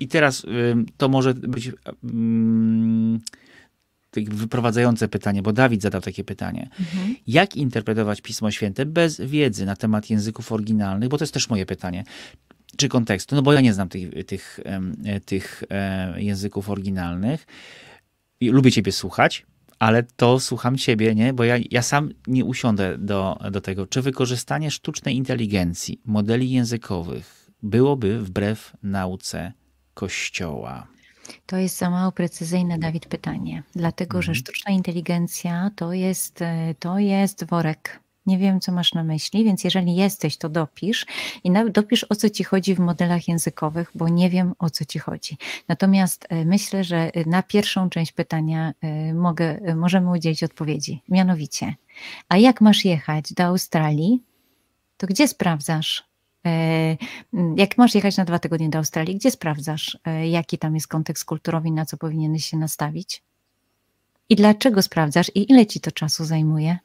i teraz to może być wyprowadzające pytanie, bo Dawid zadał takie pytanie. Mhm. Jak interpretować Pismo Święte bez wiedzy na temat języków oryginalnych? Bo to jest też moje pytanie. Czy kontekstu? No bo ja nie znam tych, tych, tych e, języków oryginalnych. Lubię ciebie słuchać, ale to słucham ciebie, nie? bo ja, ja sam nie usiądę do, do tego. Czy wykorzystanie sztucznej inteligencji, modeli językowych byłoby wbrew nauce Kościoła? To jest za mało precyzyjne, Dawid, pytanie. Dlatego, że mhm. sztuczna inteligencja to jest, e, to jest worek. Nie wiem, co masz na myśli, więc jeżeli jesteś, to dopisz i dopisz o co ci chodzi w modelach językowych, bo nie wiem o co ci chodzi. Natomiast e, myślę, że e, na pierwszą część pytania mogę, możemy udzielić odpowiedzi. Mianowicie, a jak masz jechać do Australii, to gdzie sprawdzasz, E, jak masz jechać na dwa tygodnie do Australii, gdzie sprawdzasz, e, jaki tam jest kontekst kulturowy, na co powinieneś się nastawić? I dlaczego sprawdzasz i ile ci to czasu zajmuje?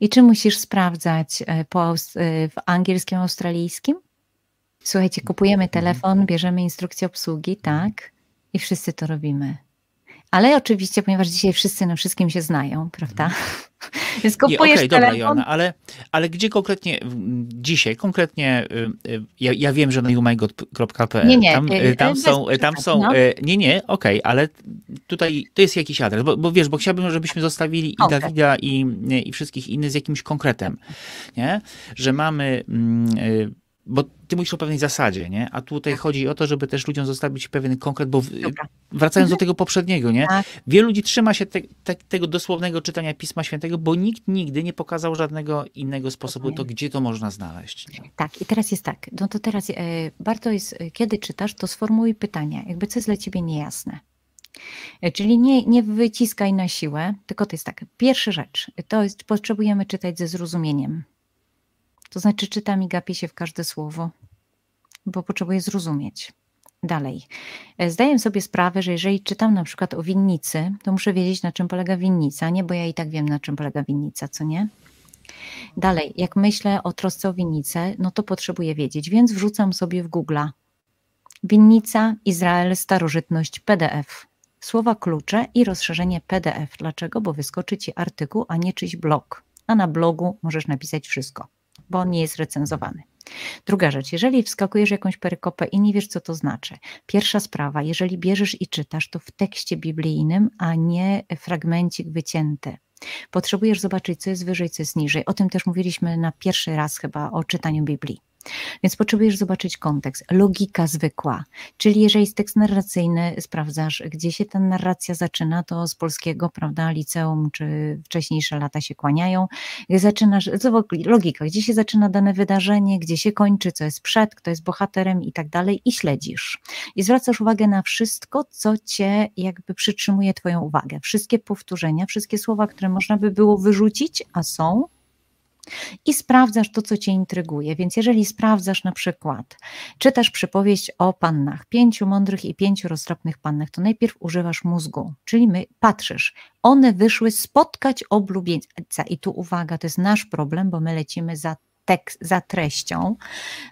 I czy musisz sprawdzać e, po, w angielskim, australijskim? Słuchajcie, kupujemy mhm. telefon, bierzemy instrukcję obsługi, tak? I wszyscy to robimy. Ale oczywiście, ponieważ dzisiaj wszyscy na wszystkim się znają, prawda? <laughs> Więc kupujesz okay, telefon. Dobra, Joanna, ale, ale gdzie konkretnie, dzisiaj konkretnie, y, y, ja, ja wiem, że na youmygot.pl nie, nie, tam, y, tam są, tam są no. nie, nie, okej, okay, ale tutaj to jest jakiś adres, bo, bo wiesz, bo chciałbym, żebyśmy zostawili i okay. Dawida i, i wszystkich innych z jakimś konkretem, nie? Że mamy mm, bo ty mówisz o pewnej zasadzie, nie? A tutaj tak. chodzi o to, żeby też ludziom zostawić pewien konkret, bo Dobra. wracając do mhm. tego poprzedniego, nie? Tak. Wielu ludzi trzyma się te, te, tego dosłownego czytania Pisma Świętego, bo nikt nigdy nie pokazał żadnego innego sposobu, to gdzie to można znaleźć. Nie? Tak, i teraz jest tak, no to teraz e, warto jest, e, kiedy czytasz, to sformułuj pytania, jakby co jest dla ciebie niejasne. E, czyli nie, nie wyciskaj na siłę, tylko to jest tak, pierwsza rzecz, to jest, potrzebujemy czytać ze zrozumieniem. To znaczy czytam i gapię się w każde słowo, bo potrzebuję zrozumieć. Dalej. E, zdaję sobie sprawę, że jeżeli czytam na przykład o winnicy, to muszę wiedzieć, na czym polega winnica, nie? Bo ja i tak wiem, na czym polega winnica, co nie? Dalej, jak myślę o trosce o winnicę, no to potrzebuję wiedzieć, więc wrzucam sobie w Google'a winnica, Izrael, starożytność, PDF. Słowa klucze i rozszerzenie PDF. Dlaczego? Bo wyskoczy ci artykuł, a nie czyjś blog. A na blogu możesz napisać wszystko bo on nie jest recenzowany. Druga rzecz, jeżeli wskakujesz jakąś perykopę i nie wiesz, co to znaczy. Pierwsza sprawa, jeżeli bierzesz i czytasz, to w tekście biblijnym, a nie fragmencik wycięty. Potrzebujesz zobaczyć, co jest wyżej, co jest niżej. O tym też mówiliśmy na pierwszy raz chyba o czytaniu Biblii. Więc potrzebujesz zobaczyć kontekst, logika zwykła. Czyli jeżeli jest tekst narracyjny, sprawdzasz, gdzie się ta narracja zaczyna, to z polskiego, prawda, liceum czy wcześniejsze lata się kłaniają. Zaczynasz, logika, gdzie się zaczyna dane wydarzenie, gdzie się kończy, co jest przed, kto jest bohaterem i tak dalej i śledzisz. I zwracasz uwagę na wszystko, co cię jakby przytrzymuje twoją uwagę. Wszystkie powtórzenia, wszystkie słowa, które można by było wyrzucić, a są, i sprawdzasz to, co cię intryguje. Więc jeżeli sprawdzasz na przykład, czytasz przypowieść o pannach, pięciu mądrych i pięciu roztropnych pannach, to najpierw używasz mózgu, czyli my patrzysz, one wyszły spotkać oblubieńca. I tu uwaga, to jest nasz problem, bo my lecimy za tekst, za treścią.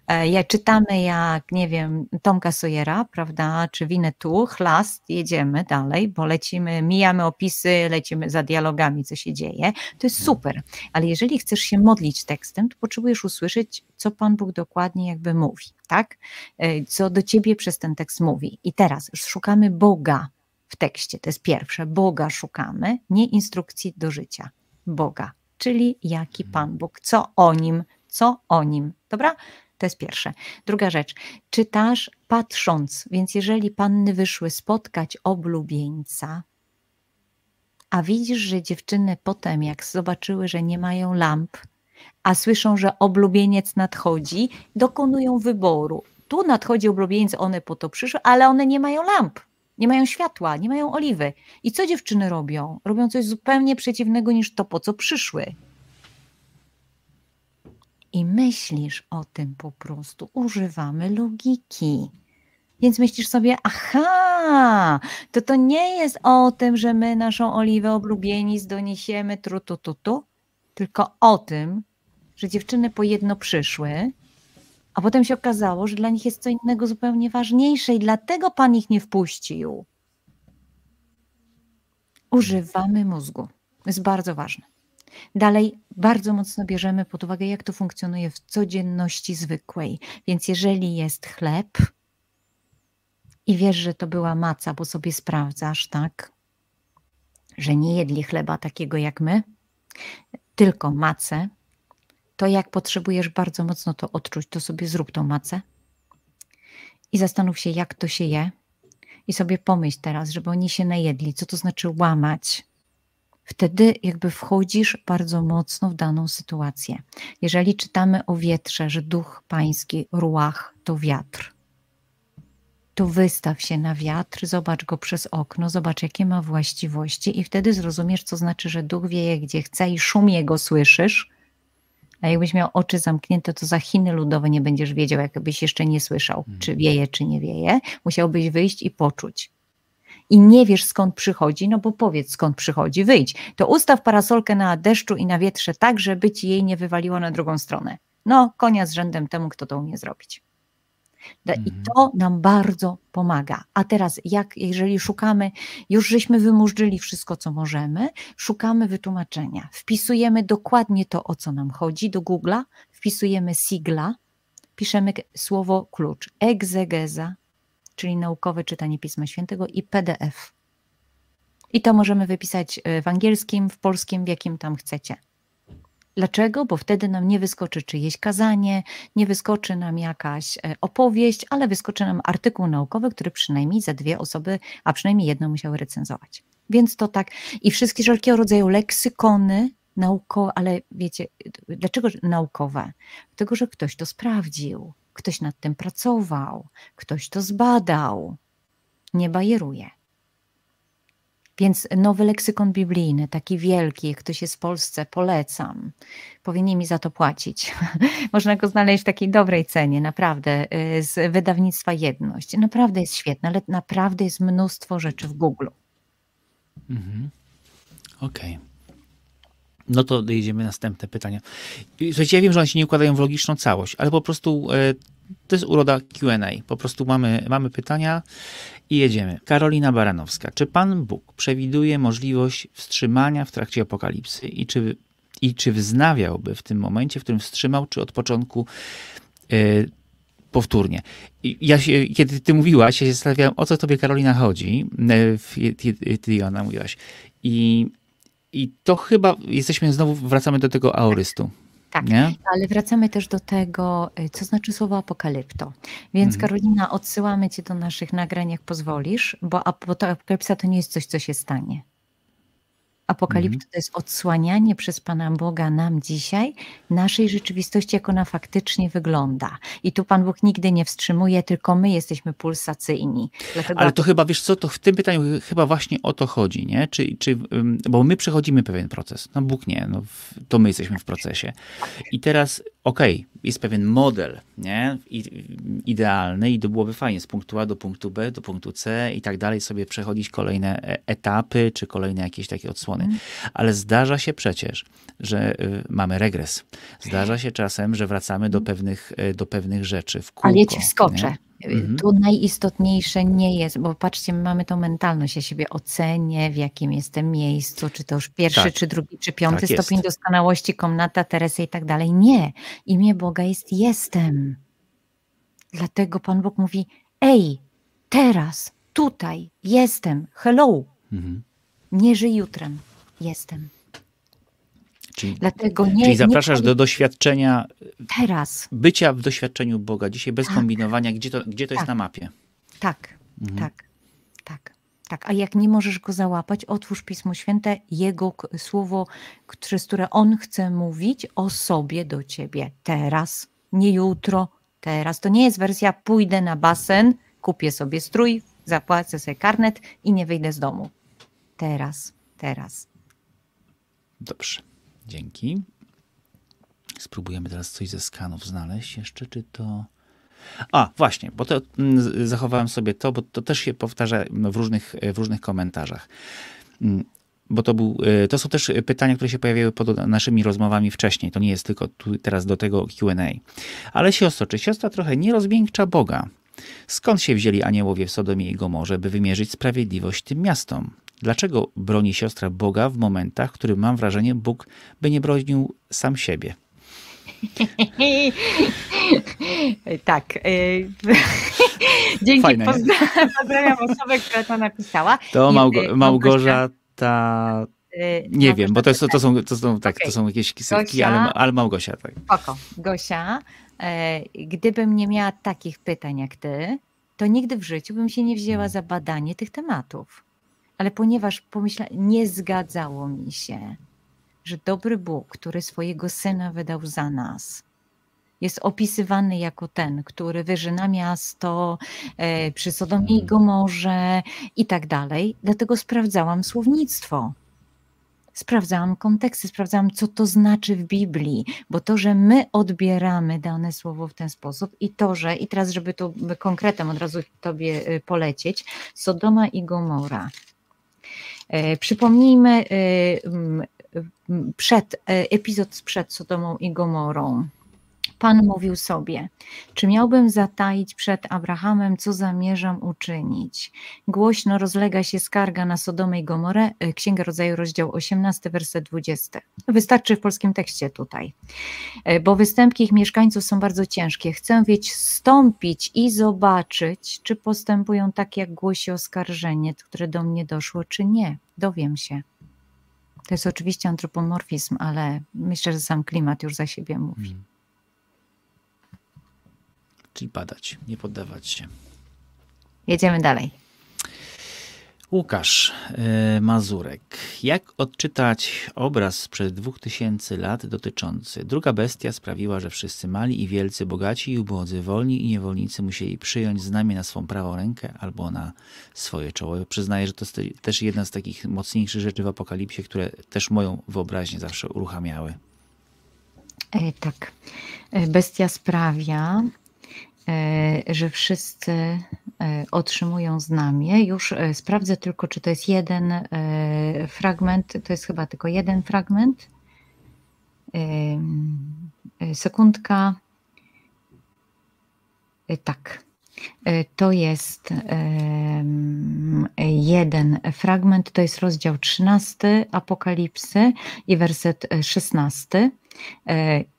E, ja czytamy jak, nie wiem, Tomka Sojera, prawda, czy tu, chlast, jedziemy dalej, bo lecimy, mijamy opisy, lecimy za dialogami, co się dzieje. To jest super, ale jeżeli chcesz się modlić tekstem, to potrzebujesz usłyszeć, co Pan Bóg dokładnie jakby mówi, tak? E, co do ciebie przez ten tekst mówi. I teraz szukamy Boga w tekście, to jest pierwsze, Boga szukamy, nie instrukcji do życia, Boga czyli jaki Pan Bóg, co o nim co o nim. Dobra? To jest pierwsze. Druga rzecz. Czytasz patrząc, więc jeżeli panny wyszły spotkać oblubieńca, a widzisz, że dziewczyny potem, jak zobaczyły, że nie mają lamp, a słyszą, że oblubieniec nadchodzi, dokonują wyboru. Tu nadchodzi oblubieniec, one po to przyszły, ale one nie mają lamp, nie mają światła, nie mają oliwy. I co dziewczyny robią? Robią coś zupełnie przeciwnego niż to, po co przyszły. I myślisz o tym po prostu. Używamy logiki. Więc myślisz sobie, aha, to to nie jest o tym, że my naszą oliwę oblubieni doniesiemy tru, tu, tu, tu, tylko o tym, że dziewczyny po jedno przyszły, a potem się okazało, że dla nich jest co innego zupełnie ważniejsze i dlatego Pan ich nie wpuścił. Używamy mózgu. To jest bardzo ważne. Dalej, bardzo mocno bierzemy pod uwagę, jak to funkcjonuje w codzienności zwykłej. Więc jeżeli jest chleb i wiesz, że to była maca, bo sobie sprawdzasz, tak, że nie jedli chleba takiego jak my, tylko macę, to jak potrzebujesz bardzo mocno to odczuć, to sobie zrób tą macę i zastanów się, jak to się je. I sobie pomyśl teraz, żeby oni się najedli, co to znaczy łamać. Wtedy jakby wchodzisz bardzo mocno w daną sytuację. Jeżeli czytamy o wietrze, że duch pański, ruach to wiatr, to wystaw się na wiatr, zobacz go przez okno, zobacz jakie ma właściwości i wtedy zrozumiesz, co znaczy, że duch wieje gdzie chce i szum jego słyszysz, a jakbyś miał oczy zamknięte, to za Chiny ludowe nie będziesz wiedział, jakbyś jeszcze nie słyszał, hmm. czy wieje, czy nie wieje. Musiałbyś wyjść i poczuć. I nie wiesz skąd przychodzi, no bo powiedz skąd przychodzi, wyjdź. To ustaw parasolkę na deszczu i na wietrze tak, żeby ci jej nie wywaliło na drugą stronę. No, konia z rzędem temu, kto to umie zrobić. I mhm. to nam bardzo pomaga. A teraz, jak jeżeli szukamy, już żeśmy wymurzyli wszystko, co możemy, szukamy wytłumaczenia. Wpisujemy dokładnie to, o co nam chodzi do Google'a, wpisujemy sigla, piszemy słowo klucz, egzegeza, czyli naukowe czytanie Pisma Świętego i PDF. I to możemy wypisać e, w angielskim, w polskim, w jakim tam chcecie. Dlaczego? Bo wtedy nam nie wyskoczy czyjeś kazanie, nie wyskoczy nam jakaś e, opowieść, ale wyskoczy nam artykuł naukowy, który przynajmniej za dwie osoby, a przynajmniej jedno musiały recenzować. Więc to tak. I wszystkie wszelkiego rodzaju leksykony naukowe, ale wiecie, dlaczego naukowe? Dlatego, że ktoś to sprawdził, ktoś nad tym pracował, ktoś to zbadał. Nie bajeruje. Więc nowy leksykon biblijny, taki wielki, jak ktoś jest w Polsce, polecam. Powinni mi za to płacić. <laughs> Można go znaleźć w takiej dobrej cenie, naprawdę, y, z wydawnictwa Jedność. Naprawdę jest świetny, ale naprawdę jest mnóstwo rzeczy w Google. Mhm. Okej. Okay. No to jedziemy następne pytania. Słuchajcie, ja wiem, że one się nie układają w logiczną całość, ale po prostu e, to jest uroda Q&A. Po prostu mamy, mamy pytania i jedziemy. Karolina Baranowska. Czy Pan Bóg przewiduje możliwość wstrzymania w trakcie apokalipsy i czy, i czy wznawiałby w tym momencie, w którym wstrzymał, czy od początku yy, powtórnie. ja się, kiedy ty mówiłaś, ja się zastanawiałem, o co tobie Karolina chodzi. E, ty, ty ona mówiłaś. I, I to chyba jesteśmy znowu, wracamy do tego aorystu. Tak, nie? ale wracamy też do tego, y, co znaczy słowo apokalipto. Więc mhm. Karolina, odsyłamy cię do naszych nagrań, jak pozwolisz, bo apokalipsa to nie jest coś, co się stanie. Apokalipsa mhm. to jest odsłanianie przez Pana Boga nam dzisiaj naszej rzeczywistości, jak ona faktycznie wygląda. I tu Pan Bóg nigdy nie wstrzymuje, tylko my jesteśmy pulsacyjni. Dlatego... Ale to chyba, wiesz co, to w tym pytaniu chyba właśnie o to chodzi, nie? Czy, czy, bo my przechodzimy pewien proces. No Bóg nie, no, to my jesteśmy w procesie. I teraz, okej, okay, jest pewien model, nie? idealny i to byłoby fajnie z punktu A do punktu B, do punktu C i tak dalej sobie przechodzić kolejne e, etapy, czy kolejne jakieś takie odsłony. Mm. Ale zdarza się przecież, że y, mamy regres. Zdarza się czasem, że wracamy do mhm. pewnych, y, do pewnych rzeczy w kółko. Ale ja ci wskoczę. Nie? Mhm. Tu najistotniejsze nie jest, bo patrzcie, my mamy tą mentalność, ja siebie ocenię, w jakim jestem miejscu, czy to już pierwszy, tak. czy drugi, czy piąty tak stopień jest. doskonałości, komnata, Teresy i tak dalej. Nie. Imię Boga jest jestem. Dlatego Pan Bóg mówi, ej, teraz, tutaj, jestem, hello. Mhm. Nie żyj jutrem, jestem. Czyli, Dlatego nie, czyli zapraszasz nie... do doświadczenia teraz. Bycia w doświadczeniu Boga dzisiaj bez tak. kombinowania, gdzie to, gdzie to tak. jest na mapie. Tak, mhm. tak, tak. Tak, a jak nie możesz go załapać, otwórz Pismo Święte, jego słowo, przez które on chce mówić o sobie do ciebie teraz, nie jutro, teraz. To nie jest wersja pójdę na basen, kupię sobie strój, zapłacę sobie karnet i nie wyjdę z domu. Teraz, teraz. Dobrze. Dzięki. Spróbujemy teraz coś ze skanów znaleźć jeszcze, czy to... A, właśnie, bo to mm, zachowałem sobie to, bo to też się powtarza w różnych, w różnych komentarzach. Mm, bo to, był, e, to są też pytania, które się pojawiały pod naszymi rozmowami wcześniej. To nie jest tylko tu, teraz do tego QA. Ale siostro, czy siostra trochę nie rozmiękcza Boga? Skąd się wzięli aniołowie w Sodomie i Gomorze, by wymierzyć sprawiedliwość tym miastom? Dlaczego broni siostra Boga w momentach, w których mam wrażenie, Bóg by nie bronił sam siebie? <laughs> tak. Y, <laughs> dzięki. Fajne. <laughs> Pozdrawiam osobę, która to napisała. To Małgo Małgorzata. Y, nie wiem, bo to, jest, to, są, to, są, tak, okay. to są jakieś kisetki, ale, ale Małgosia. Tak. Oko. Gosia, e, gdybym nie miała takich pytań jak ty, to nigdy w życiu bym się nie wzięła hmm. za badanie tych tematów. Ale ponieważ pomyślałam, nie zgadzało mi się, że dobry Bóg, który swojego syna wydał za nas, jest opisywany jako ten, który wyżyna miasto, e, przy Sodomie i Gomorze i tak dalej. Dlatego sprawdzałam słownictwo. Sprawdzałam konteksty, sprawdzałam, co to znaczy w Biblii, bo to, że my odbieramy dane słowo w ten sposób i to, że, i teraz, żeby tu konkretem od razu Tobie e, polecieć, Sodoma i Gomora. E, przypomnijmy przed, epizod sprzed Sodomą i Gomorą. Pan mówił sobie: Czy miałbym zataić przed Abrahamem, co zamierzam uczynić? Głośno rozlega się skarga na Sodomę i Gomorę, e, Księga Rodzaju, rozdział 18, werset 20. Wystarczy w polskim tekście tutaj, e, bo występki ich mieszkańców są bardzo ciężkie. Chcę więc stąpić i zobaczyć, czy postępują tak, jak głosi oskarżenie, które do mnie doszło, czy nie. Dowiem się. To jest oczywiście antropomorfizm, ale myślę, że sam klimat już za siebie mówi. Czyli padać, nie poddawać się. Jedziemy dalej. Łukasz yy, Mazurek. Jak odczytać obraz sprzed dwóch tysięcy lat dotyczący druga bestia sprawiła, że wszyscy mali i wielcy, bogaci i ubodzy, wolni i niewolnicy musieli przyjąć znamię na swą prawą rękę albo na swoje czoło. Przyznaję, że to jest też jedna z takich mocniejszych rzeczy w Apokalipsie, które też moją wyobraźnię zawsze uruchamiały. E, tak. E, bestia sprawia, E, że wszyscy e, otrzymują znamię. Już e, sprawdzę tylko, czy to jest jeden fragment. To jest chyba tylko jeden fragment. Sekundka. Tak. To jest jeden fragment, to jest rozdział 13 Apokalipsy i werset 16.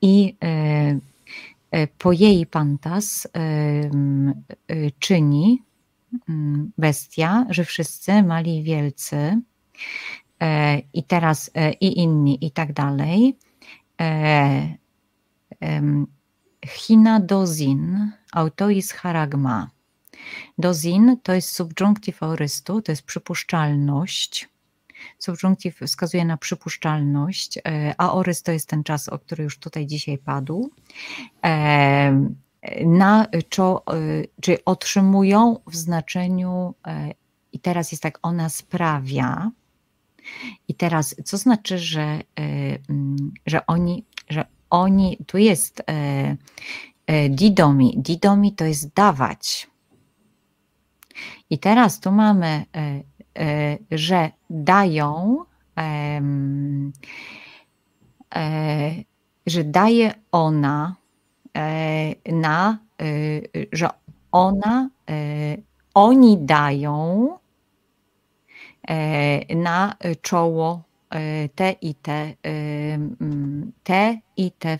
I E, po jej pantas e, e, czyni bestia, że wszyscy mali i wielcy i teraz i inni i tak dalej. China dozin, autois charagma. Dozin to jest subjunctive aurystu, to jest przypuszczalność, Subjunctive wskazuje na przypuszczalność, e, a orys to jest ten czas, o który już tutaj dzisiaj padł. E, na, czo, e, czy otrzymują w znaczeniu, i teraz jest tak, ona sprawia. I teraz, co znaczy, że, że oni, że oni, tu jest didomi. Didomi to jest dawać. I teraz tu mamy że dają, e, że daje ona e, na, że ona, oni dają na czoło te i te, te i te,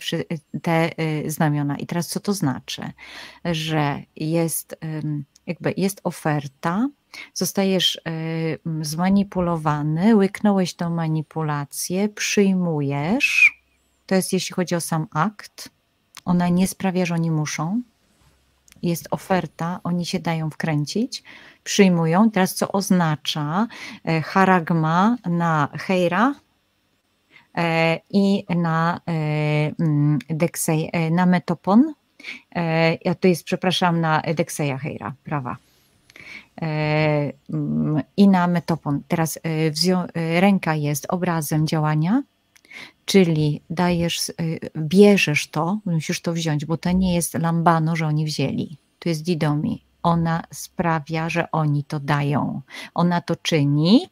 te znamiona. I teraz co to znaczy? Że jest, jakby jest oferta, zostajesz e, zmanipulowany, łyknąłeś tą manipulację, przyjmujesz. To jest jeśli chodzi o sam akt. Ona nie sprawia, że oni muszą. Jest oferta, oni się dają wkręcić, przyjmują. Teraz co oznacza e, haragma na hejra, e, i na deksej, na metopon. Ja to jest, przepraszam, na dekseja hejra, prawa. E, mm, i na metopon. Teraz e, e, ręka jest obrazem działania, Czyli dajesz, bierzesz to, musisz to wziąć, bo to nie jest lambano, że oni wzięli. To jest didomi. Ona sprawia, że oni to dają. Ona to czyni,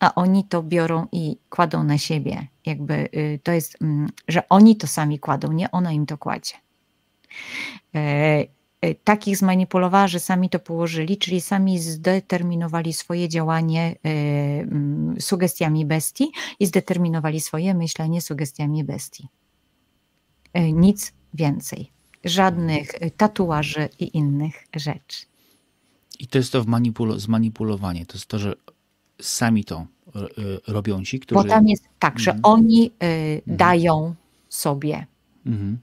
a oni to biorą i kładą na siebie. Jakby y, to jest, mm, że oni to sami kładą, nie ona im to kładzie. E, takich zmanipulowała, że sami to położyli, czyli sami zdeterminowali swoje działanie e, mm, sugestiami bestii i zdeterminowali swoje myślenie sugestiami bestii. Nic więcej. Żadnych tatuaży i innych rzeczy. I to jest to zmanipulowanie. To jest to, że sami to robią ci, którzy... Bo tam jest tak, że mhm. oni y, dają sobie. Mhm.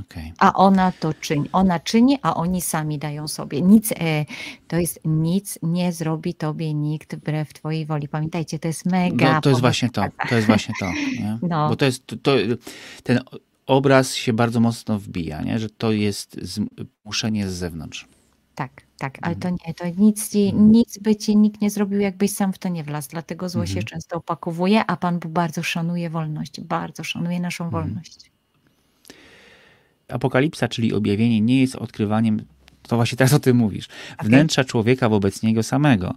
Okay. A ona to czyni. Ona czyni, a oni sami dają sobie. Nic, e, to jest nic nie zrobi tobie nikt wbrew twojej woli. Pamiętajcie, to jest mega. No, to jest właśnie to. To jest właśnie to. Nie? <laughs> No. Bo to jest to, ten obraz się bardzo mocno wbija, nie? że to jest zmuszenie z zewnątrz. Tak, tak, ale to mhm. nie, to nic, ci, mhm. nic by ci nikt nie zrobił, jakbyś sam w to nie wlazł. Dlatego zło się mhm. często opakowuje, a Pan Bóg bardzo szanuje wolność, bardzo szanuje naszą wolność. Apokalipsa, czyli objawienie, nie jest odkrywaniem, to właśnie teraz o tym mówisz, wnętrza człowieka wobec niego samego.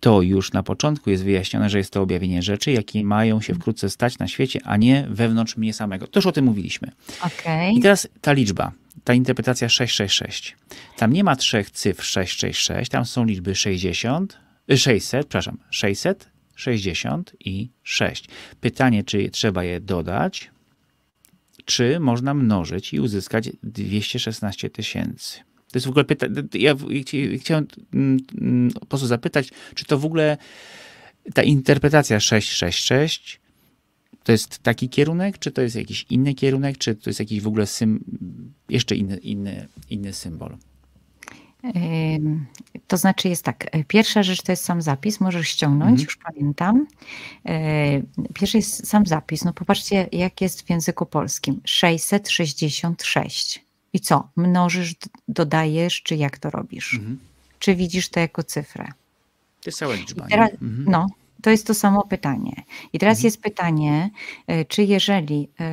To już na początku jest wyjaśnione, że jest to objawienie rzeczy, jakie mają się wkrótce stać na świecie, a nie wewnątrz mnie samego. To już o tym mówiliśmy. Okay. I teraz ta liczba, ta interpretacja 666. Tam nie ma trzech cyfr 666, tam są liczby 60, 600, przepraszam, 600, 60 i 6. Pytanie, czy trzeba je dodać, czy można mnożyć i uzyskać 216 tysięcy. To jest w ogóle pytanie, ja chciałem mm, mm, po prostu zapytać, czy to w ogóle ta interpretacja 666 to jest taki kierunek, czy to jest jakiś inny kierunek, czy to jest jakiś w ogóle sym, jeszcze inny, inny, inny symbol? To znaczy jest tak, pierwsza rzecz to jest sam zapis, możesz ściągnąć, mhm. już pamiętam. Pierwszy jest sam zapis, no popatrzcie jak jest w języku polskim, 666. I co? Mnożysz, dodajesz, czy jak to robisz? Mhm. Czy widzisz to jako cyfrę? To jest cała liczba. Teraz, mhm. No, to jest to samo pytanie. I teraz mhm. jest pytanie, e, czy jeżeli. E,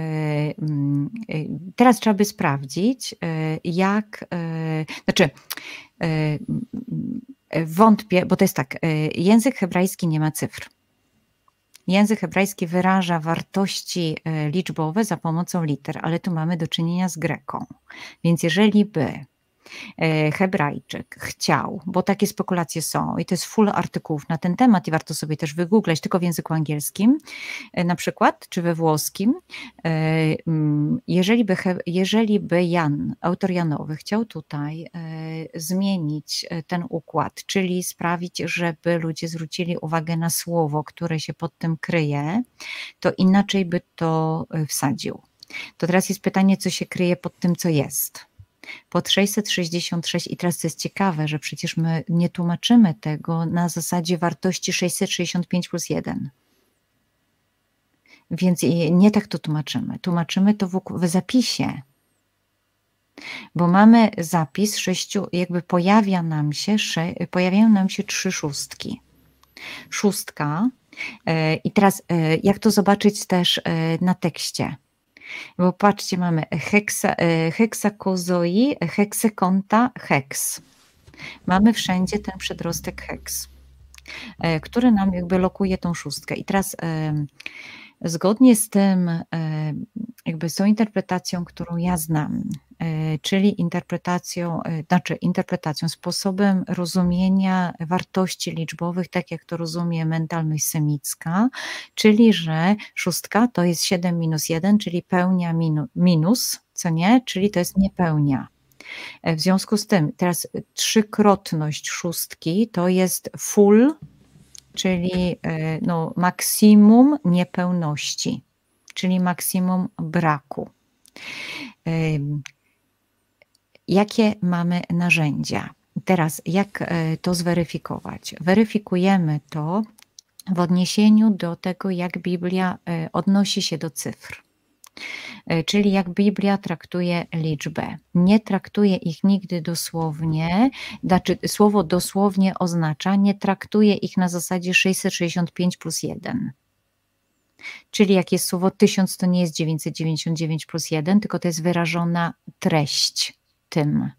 mm, e, teraz trzeba by sprawdzić, jak. Znaczy, wątpię, bo to jest tak. Język hebrajski nie ma cyfr. Język hebrajski wyraża wartości liczbowe za pomocą liter, ale tu mamy do czynienia z greką. Więc jeżeli by Hebrajczyk chciał, bo takie spekulacje są i to jest full artykułów na ten temat i warto sobie też wygooglać, tylko w języku angielskim e, na przykład, czy we włoskim. E, mm, jeżeli by, jeżeli by Jan, autor Janowy, chciał tutaj zmienić ten układ, czyli sprawić, żeby ludzie zwrócili uwagę na słowo, które się pod tym kryje, to inaczej by to wsadził. To teraz jest pytanie, co się kryje pod tym, co jest pod 666 i teraz to jest ciekawe, że przecież my nie tłumaczymy tego na zasadzie wartości 665 plus 1. Więc nie tak to tłumaczymy. Tłumaczymy to w, w zapisie. Bo mamy zapis sześciu, jakby pojawia nam się, pojawiają nam się trzy szóstki. Szóstka, e, i teraz e, jak to zobaczyć też e, na tekście? Bo patrzcie, mamy heksa, e, heksakozoi, heksekonta, heks. Mamy wszędzie ten przedrostek heks, e, który nam jakby lokuje tą szóstkę. I teraz zgodnie z tym, jakby z tą interpretacją, którą ja znam, E, czyli interpretacją, e, znaczy interpretacją, sposobem rozumienia wartości liczbowych, tak jak to rozumie mentalność semicka, czyli że szóstka to jest 7 minus 1, czyli pełnia minus, co nie, czyli to jest niepełnia. E, w związku z tym teraz trzykrotność szóstki to jest full, czyli no, maksimum niepełności, czyli maksimum braku. Jakie mamy narzędzia? Teraz, jak e, to zweryfikować? Weryfikujemy to w odniesieniu do tego, jak Biblia e, odnosi się do cyfr. E, czyli jak Biblia traktuje liczbę. Nie traktuje ich nigdy dosłownie, znaczy słowo dosłownie oznacza, nie traktuje ich na zasadzie 665 plus 1 Czyli jak jest słowo tysiąc, to nie jest 999 plus 1, tylko to jest wyrażona treść tym.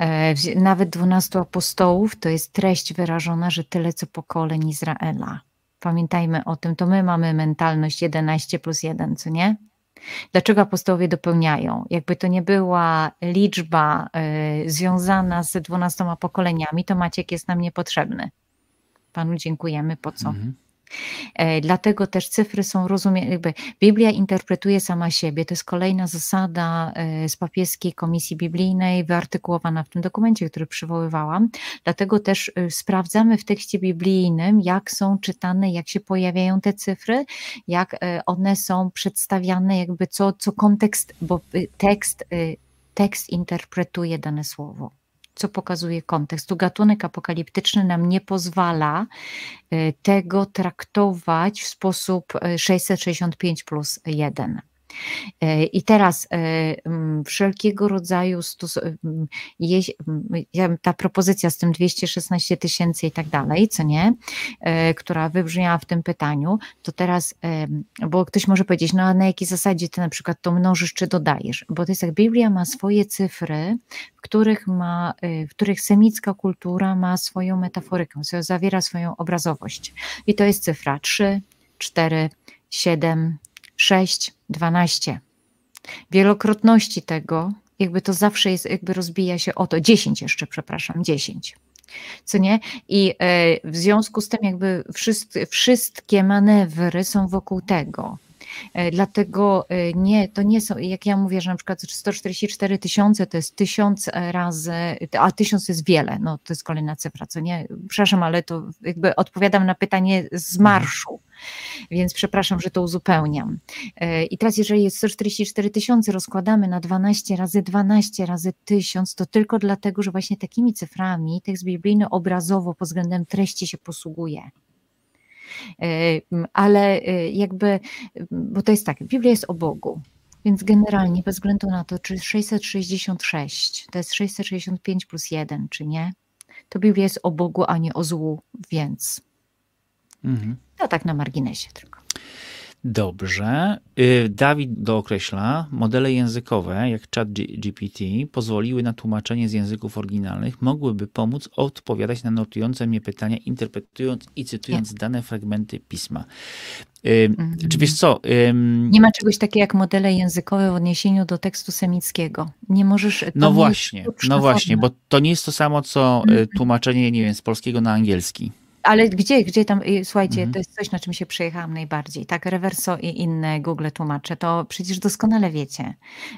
E, nawet 12 apostołów to jest treść wyrażona, że tyle co pokoleń Izraela. Pamiętajmy o tym, to my mamy mentalność 11 plus 1, co nie? Dlaczego apostołowie dopełniają? Jakby to nie była liczba y, związana z dwunastoma pokoleniami, to Maciek jest nam niepotrzebny. Panu dziękujemy, po co? Mhm. E, dlatego też cyfry są rozumiane, jakby Biblia interpretuje sama siebie. To jest kolejna zasada e, z papieskiej komisji biblijnej, wyartykułowana w tym dokumencie, który przywoływałam. Dlatego też e, sprawdzamy w tekście biblijnym, jak są czytane, jak się pojawiają te cyfry, jak one są przedstawiane, jakby co, co kontekst, bo tekst, tekst interpretuje dane słowo co pokazuje kontekst. Tu gatunek apokaliptyczny nam nie pozwala y, tego traktować w sposób 665 y, plus 1. E, I teraz e, wszelkiego rodzaju stos- ta propozycja z tym 216 tysięcy i tak dalej, co nie, e, która wybrzmiała w tym pytaniu, to teraz, bo ktoś może powiedzieć, no a na jakiej zasadzie ty na przykład to mnożysz czy dodajesz? Bo to jest jak Biblia ma swoje cyfry, w których ma, w których semicka kultura ma swoją metaforykę, zawiera swoją obrazowość. I to jest cyfra 3, 4, 7, 6, 12. Wielokrotności tego, jakby to zawsze jest, jakby rozbija się o to, 10 jeszcze, przepraszam, 10. Co nie? I e, w związku z tym, jakby wszystkie manewry są wokół tego. E, dlatego e, nie, to nie są, jak ja mówię, że na przykład 144 tysiące to jest tysiąc razy, a tysiąc jest wiele, no to jest kolejna cyfra, co nie? Przepraszam, ale to jakby odpowiadam na pytanie z marszu, więc przepraszam, że to uzupełniam. E, I teraz jeżeli jest 144 tysiące rozkładamy na 12 razy 12 razy 1000, to tylko dlatego, że właśnie takimi cyframi tekst biblijny obrazowo pod względem treści się posługuje. E, ale e, jakby, bo to jest tak, Biblia jest o Bogu, więc generalnie bez względu na to, czy 666 to jest 665 plus 1, czy nie, to Biblia jest o Bogu, a nie o złu, więc mhm. to tak na marginesie tylko. Dobrze. Y, Dawid dookreśla, modele językowe, jak ChatGPT, pozwoliły na tłumaczenie z języków oryginalnych, mogłyby pomóc odpowiadać na notujące mnie pytania, interpretując i cytując Nie. dane fragmenty pisma. Mhm. Czy wiesz co? Nie ma czegoś takiego jak modele językowe w odniesieniu do tekstu semickiego. Nie możesz. No właśnie, no właśnie, bo to nie jest to samo, co y, mhm. tłumaczenie, nie wiem, z polskiego na angielski ale gdzie, gdzie tam, y, słuchajcie, mhm. to jest coś, na czym się przejechałam najbardziej. Tak, reverso i inne Google tłumacze, to przecież doskonale wiecie,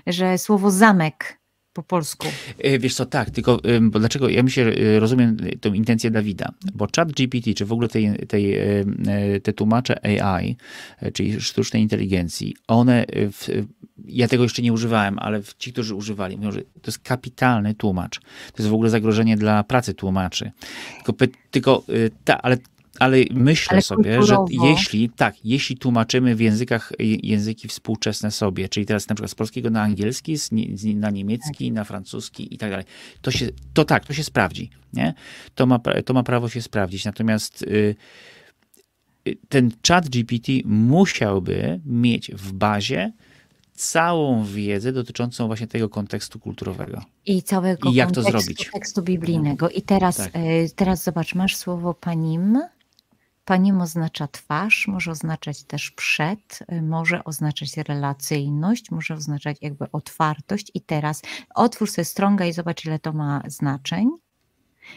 że słowo zamek po polsku. E, wiesz co, tak, tylko bo dlaczego, ja myślę, e, rozumiem tą intencję Dawida, bo chat GPT, czy w ogóle tej, tej, e, te tłumacze AI, czyli sztucznej inteligencji, one, w, ja tego jeszcze nie używałem, ale ci, którzy używali, mówią, że to jest kapitalny tłumacz. To jest w ogóle zagrożenie dla pracy tłumaczy. Tylko, tylko ta, ale ale myślę ale sobie, że jeśli, tak, jeśli tłumaczymy w językach języki współczesne sobie, czyli teraz na przykład z polskiego na angielski, z, na niemiecki, tak. na francuski i tak dalej, to się, to tak, to się sprawdzi, nie? To ma, to ma prawo się sprawdzić. Natomiast y, y, ten chat GPT musiałby mieć w bazie całą wiedzę dotyczącą właśnie tego kontekstu kulturowego. I całego I jak to zrobić? tekstu biblijnego. I teraz, tak. Y, teraz zobacz, masz słowo panim, Panim oznacza twarz, może oznaczać też przed, y, może oznaczać relacyjność, może oznaczać jakby otwartość. I teraz otwórz sobie strąga i zobacz, ile to ma znaczeń.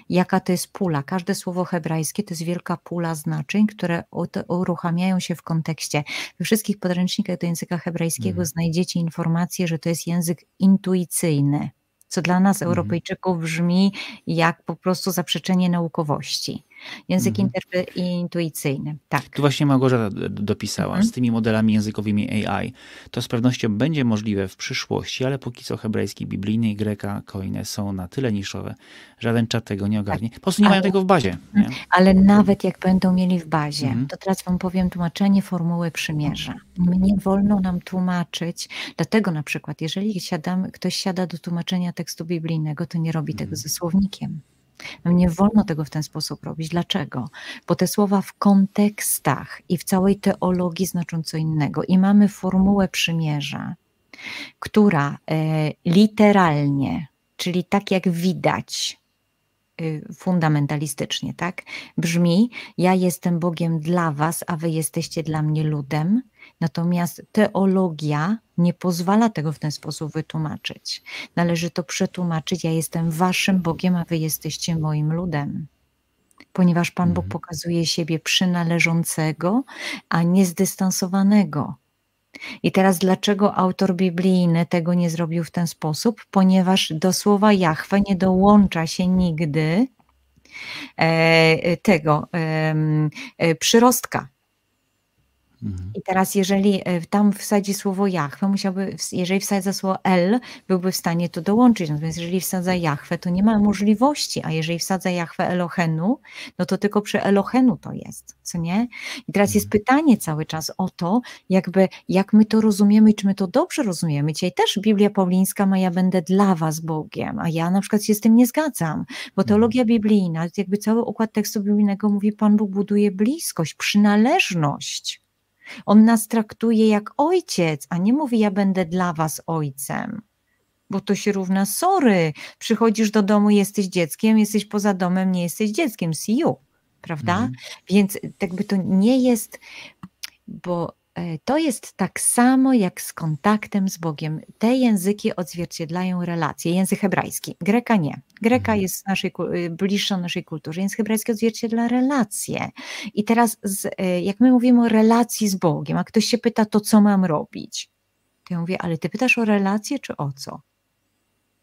Jaka to jest pula? Każde słowo hebrajskie to jest wielka pula znaczeń, które uruchamiają się w kontekście. We wszystkich podręcznikach do języka hebrajskiego mhm. znajdziecie informację, że to jest język intuicyjny, co dla nas, mhm. Europejczyków, brzmi jak po prostu zaprzeczenie naukowości. Język mhm. intuicyjny, tak. Tu właśnie Małgorzata dopisała mhm. z tymi modelami językowymi AI. To z pewnością będzie możliwe w przyszłości, ale póki co hebrajski biblijny i greka koine są na tyle niszowe, żaden czat tego nie ogarnie. Po prostu nie ale, mają tego w bazie. Nie? Mhm. Ale nawet jak będą mieli w bazie, mhm. to teraz wam powiem tłumaczenie formuły przymierza. Nie wolno nam tłumaczyć, dlatego na przykład, jeżeli siadamy, ktoś siada do tłumaczenia tekstu biblijnego, to nie robi tego mhm. ze słownikiem No nie wolno tego w ten sposób robić. Dlaczego? Bo te słowa w kontekstach i w całej teologii znaczą co innego. I mamy formułę przymierza, która e, literalnie, czyli tak jak widać, y, fundamentalistycznie, tak? Brzmi: Ja jestem Bogiem dla Was, a Wy jesteście dla mnie ludem. Natomiast teologia nie pozwala tego w ten sposób wytłumaczyć. Należy to przetłumaczyć: Ja jestem Waszym Bogiem, a Wy jesteście moim ludem. Ponieważ Pan Bóg mhm. pokazuje siebie przynależącego, a nie zdystansowanego. I teraz dlaczego autor biblijny tego nie zrobił w ten sposób? Ponieważ do słowa Jahwe nie dołącza się nigdy e, tego e, przyrostka. Mhm. I teraz, jeżeli e, tam wsadzi słowo Jachwę, musiałby, jeżeli wsadza słowo El, byłby w stanie to dołączyć. Natomiast jeżeli wsadza Jachwę, to nie ma możliwości, a jeżeli wsadza Jachwę Elohenu, no to tylko przy Elohenu to jest, co nie? I teraz jest mhm. pytanie cały czas o to, jakby, jak my to rozumiemy czy my to dobrze rozumiemy. Dzisiaj też Biblia Paulińska ma, ja będę dla was Bogiem, a ja na przykład się z tym nie zgadzam, bo mhm. teologia biblijna, jakby cały układ tekstu biblijnego mówi, Pan Bóg buduje bliskość, przynależność. On nas traktuje jak ojciec, a nie mówi: Ja będę dla was ojcem. Bo to się równa sorry. Przychodzisz do domu, jesteś dzieckiem, jesteś poza domem, nie jesteś dzieckiem. See you. Prawda? Mhm. Więc jakby to nie jest, bo to jest tak samo jak z kontaktem z Bogiem. Te języki odzwierciedlają relacje. Język hebrajski, greka nie. Greka mhm. jest naszej, y, bliższa naszej kulturze. Język hebrajski odzwierciedla relacje. I teraz, z, e, jak my mówimy o relacji z Bogiem, a ktoś się pyta, to co mam robić? To ja mówię, ale ty pytasz o relację, czy o co?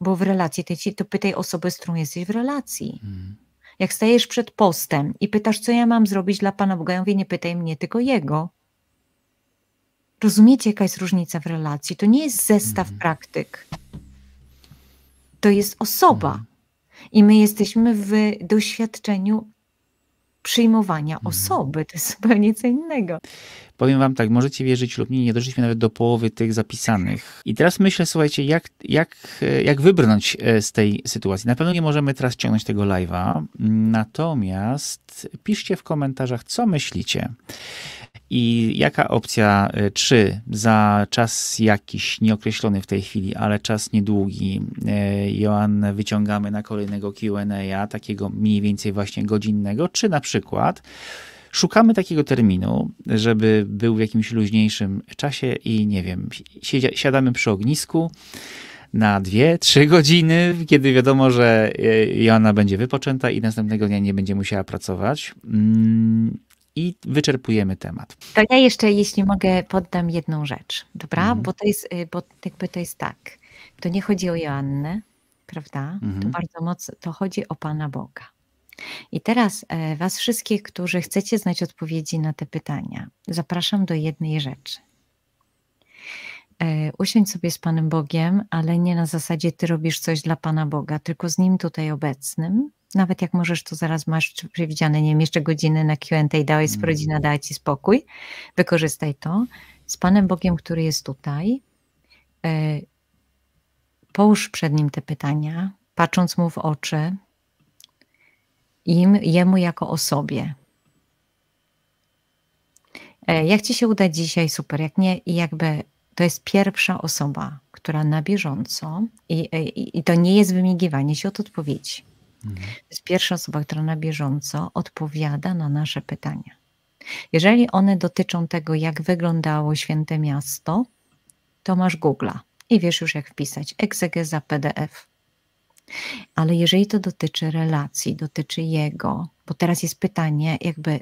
Bo w relacji, to, ci, to pytaj osobę, z którą jesteś w relacji. Hmm. Jak stajesz przed postem i pytasz, co ja mam zrobić dla Pana Boga, ja mówię, nie pytaj mnie, tylko Jego. Rozumiecie, jaka jest różnica w relacji? To nie jest zestaw mhm. praktyk. To jest osoba. Mhm. I my jesteśmy w doświadczeniu przyjmowania mhm. osoby. To jest <laughs> zupełnie co innego. Powiem wam tak, możecie wierzyć lub nie, nie doszliśmy nawet do połowy tych zapisanych. I teraz myślę, słuchajcie, jak, jak, jak wybrnąć e, z tej sytuacji. Na pewno nie możemy teraz ciągnąć tego live'a, natomiast piszcie w komentarzach, co myślicie. I jaka opcja 3 e, za czas jakiś nieokreślony w tej chwili, ale czas niedługi, e, Joannę wyciągamy na kolejnego QA, takiego mniej więcej właśnie godzinnego, czy na przykład szukamy takiego terminu, żeby był w jakimś luźniejszym czasie i nie wiem, siadamy przy ognisku na dwie, trzy godziny, kiedy wiadomo, że e, Joanna będzie wypoczęta i następnego dnia nie będzie musiała pracować. Mm, i wyczerpujemy temat. To ja jeszcze, jeśli mogę, poddam jedną rzecz, dobra? Mhm. Bo to jest, y, bo jakby to jest tak. To nie chodzi o Joannę, prawda? Mhm. To bardzo mocno, to chodzi o Pana Boga. I teraz e, Was wszystkich, którzy chcecie znać odpowiedzi na te pytania, zapraszam do jednej rzeczy. E, usiądź sobie z Panem Bogiem, ale nie na zasadzie Ty robisz coś dla Pana Boga, tylko z Nim tutaj obecnym nawet jak możesz, to zaraz masz przewidziane, nie wiem, jeszcze godziny na Q&A, dałeś, mm. rodzina dała Ci spokój, wykorzystaj to. Z Panem Bogiem, który jest tutaj, e, połóż przed Nim te pytania, patrząc Mu w oczy, im, Jemu jako osobie. E, jak Ci się uda dzisiaj, super, jak nie, i jakby to jest pierwsza osoba, która na bieżąco, i, i, i to nie jest wymigiwanie się od odpowiedzi, Mhm. To jest pierwsza osoba, która na bieżąco odpowiada na nasze pytania. Jeżeli one dotyczą tego, jak wyglądało święte miasto, to masz Google'a i wiesz już, jak wpisać egzegeza PDF. Ale jeżeli to dotyczy relacji, dotyczy jego, bo teraz jest pytanie, jakby,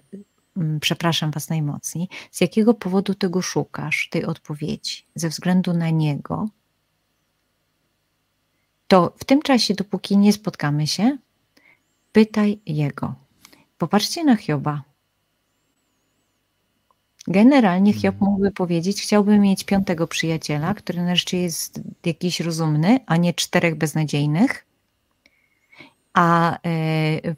mm, przepraszam Was najmocniej, z jakiego powodu tego szukasz, tej odpowiedzi? Ze względu na niego, to w tym czasie, dopóki nie spotkamy się, Pytaj Jego. Popatrzcie na Hioba. Generalnie Hiob mhm. mógłby powiedzieć, chciałbym mieć piątego przyjaciela, który nareszcie jest jakiś rozumny, a nie czterech beznadziejnych. A e,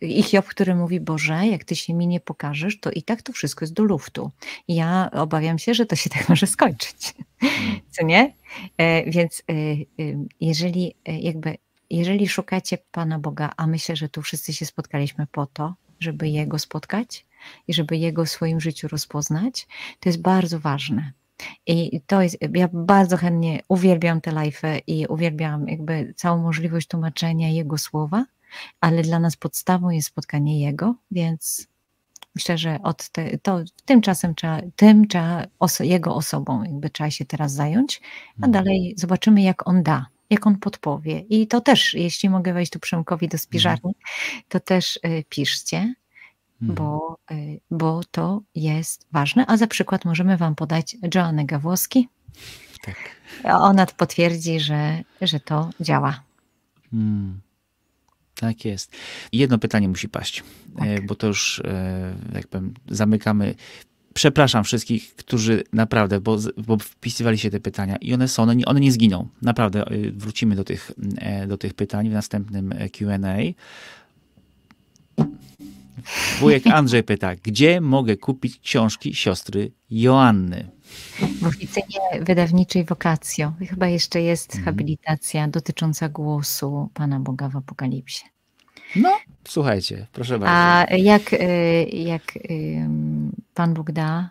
i Hiob, który mówi, Boże, jak Ty się mi nie pokażesz, to i tak to wszystko jest do luftu. Ja obawiam się, że to się <laughs> tak może skończyć. Mhm. Co nie? E, więc e, jeżeli jakby jeżeli szukacie Pana Boga, a myślę, że tu wszyscy się spotkaliśmy po to, żeby Jego spotkać i żeby Jego w swoim życiu rozpoznać, to jest bardzo ważne. I to jest, ja bardzo chętnie uwielbiam te live'y i uwielbiam jakby całą możliwość tłumaczenia Jego słowa, ale dla nas podstawą jest spotkanie Jego, więc myślę, że od te, to tymczasem trzeba, tym trzeba oso, Jego osobą jakby trzeba się teraz zająć, a mhm. dalej zobaczymy jak On da jak on podpowie. I to też, jeśli mogę wejść tu Przemkowi do spiżarni, mhm. to też y, piszcie, mhm. bo, y, bo to jest ważne. A za przykład możemy Wam podać Joannę Gawłowski. Tak. Ona potwierdzi, że, że to działa. Hmm. Tak jest. Jedno pytanie musi paść, tak. E, bo to już, e, jak powiem, zamykamy przepraszam wszystkich, którzy naprawdę, bo, bo wpisywali się te pytania i one są, one nie, one nie zginą. Naprawdę, y, wrócimy do tych, e, do tych pytań w następnym e, Q&A. Wujek Andrzej pyta, gdzie mogę kupić książki siostry Joanny? W oficynie wydawniczej Wokacjo. Chyba jeszcze jest mhm. habilitacja dotycząca głosu Pana Boga w Apokalipsie. No, słuchajcie, proszę bardzo. A jak, y, jak Pan Bóg da,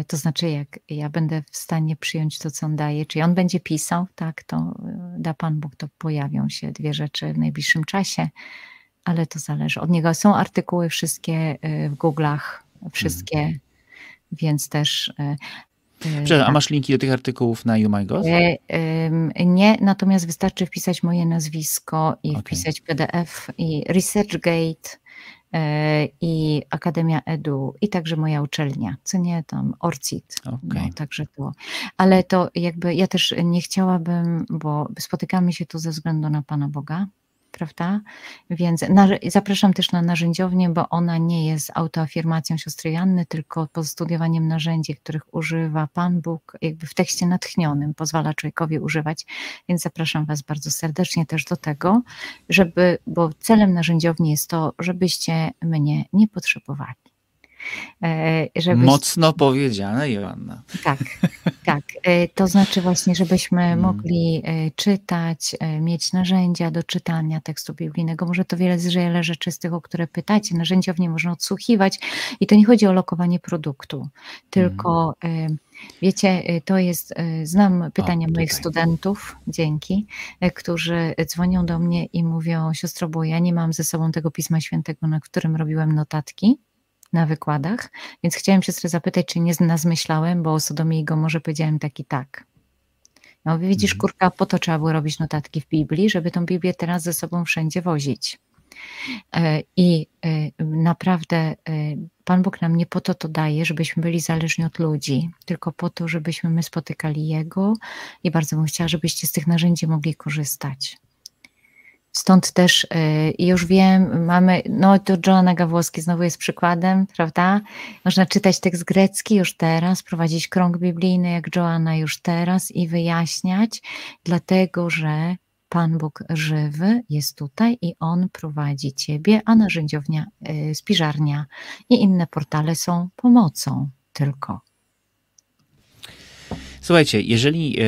y, to znaczy jak ja będę w stanie przyjąć to, co On daje, czy On będzie pisał, tak, to y, da Pan Bóg, to pojawią się dwie rzeczy w najbliższym czasie, ale to zależy od Niego. Są artykuły wszystkie w Google'ach, wszystkie, hmm. więc też Przepraszam, a tak. masz linki do tych artykułów na YouMyGo? E, nie, natomiast wystarczy wpisać moje nazwisko i okay. wpisać PDF i ResearchGate i Akademia Edu i także moja uczelnia, co nie tam ORCIT, okay. no, także to. Ale to jakby ja też nie chciałabym, bo spotykamy się tu ze względu na Pana Boga, prawda? Więc zapraszam też na narzędziownię, bo ona nie jest autoafirmacją siostry Janny, tylko postudiowaniem narzędzi, których używa Pan Bóg, jakby w tekście natchnionym, pozwala człowiekowi używać. Więc zapraszam Was bardzo serdecznie też do tego, żeby, bo celem narzędziowni jest to, żebyście mnie nie potrzebowali. E, żebyś... Mocno powiedziane, Joanna. Tak, <laughs> tak. E, to znaczy właśnie, żebyśmy hmm. mogli e, czytać, mieć narzędzia do czytania tekstu biblijnego. Może to wiele, wiele rzeczy z tych, o które pytacie, narzędziownie można odsłuchiwać i to nie chodzi o lokowanie produktu, tylko hmm. Wiecie, to jest, znam pytania o, moich studentów, dzięki, którzy dzwonią do mnie i mówią, siostro, bo ja nie mam ze sobą tego Pisma Świętego, na którym robiłem notatki, na wykładach, więc chciałem siostrę zapytać, czy nie nazmyślałem, bo o Sodomie i Gomorze powiedziałem taki tak. No widzisz, mhm. kurka, po to trzeba było robić notatki w Biblii, żeby tą Biblię teraz ze sobą wszędzie wozić. E, I e, naprawdę e, Pan Bóg nam nie po to to daje, żebyśmy byli zależni od ludzi, tylko po to, żebyśmy my spotykali Jego i bardzo bym chciała, żebyście z tych narzędzi mogli korzystać. Stąd też y, już wiem, mamy, no to Joanna Gawłowski znowu jest przykładem, prawda? Można czytać tekst grecki już teraz, prowadzić krąg biblijny jak Joanna już teraz i wyjaśniać, dlatego że Pan Bóg żywy jest tutaj i On prowadzi Ciebie, a narzędziownia, y, spiżarnia i inne portale są pomocą tylko. Słuchajcie, jeżeli e,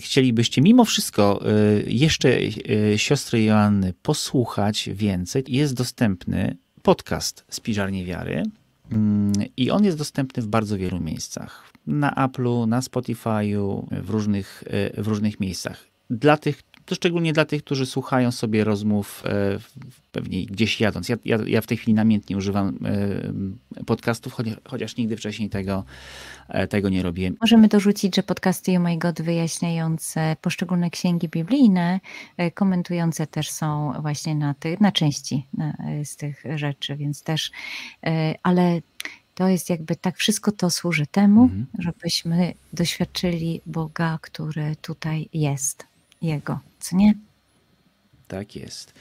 chcielibyście mimo wszystko e, jeszcze e, siostry Joanny posłuchać więcej, jest dostępny podcast Spiżarnie Wiary mm, i on jest dostępny w bardzo wielu miejscach. Na Apple'u, na Spotify'u, w różnych, w różnych miejscach. Dla tych, to szczególnie dla tych, którzy słuchają sobie rozmów e, pewnie gdzieś jadąc. Ja, ja, ja w tej chwili namiętnie używam e, podcastów, chociaż, chociaż nigdy wcześniej tego, e, tego nie robiłem. Możemy dorzucić, że podcasty Oh My God wyjaśniające poszczególne księgi biblijne, komentujące też są właśnie na, ty, na części na, z tych rzeczy, więc też, ale to jest jakby tak, wszystko to służy temu, mhm. żebyśmy doświadczyli Boga, który tutaj jest. Jego, co nie? Tak jest.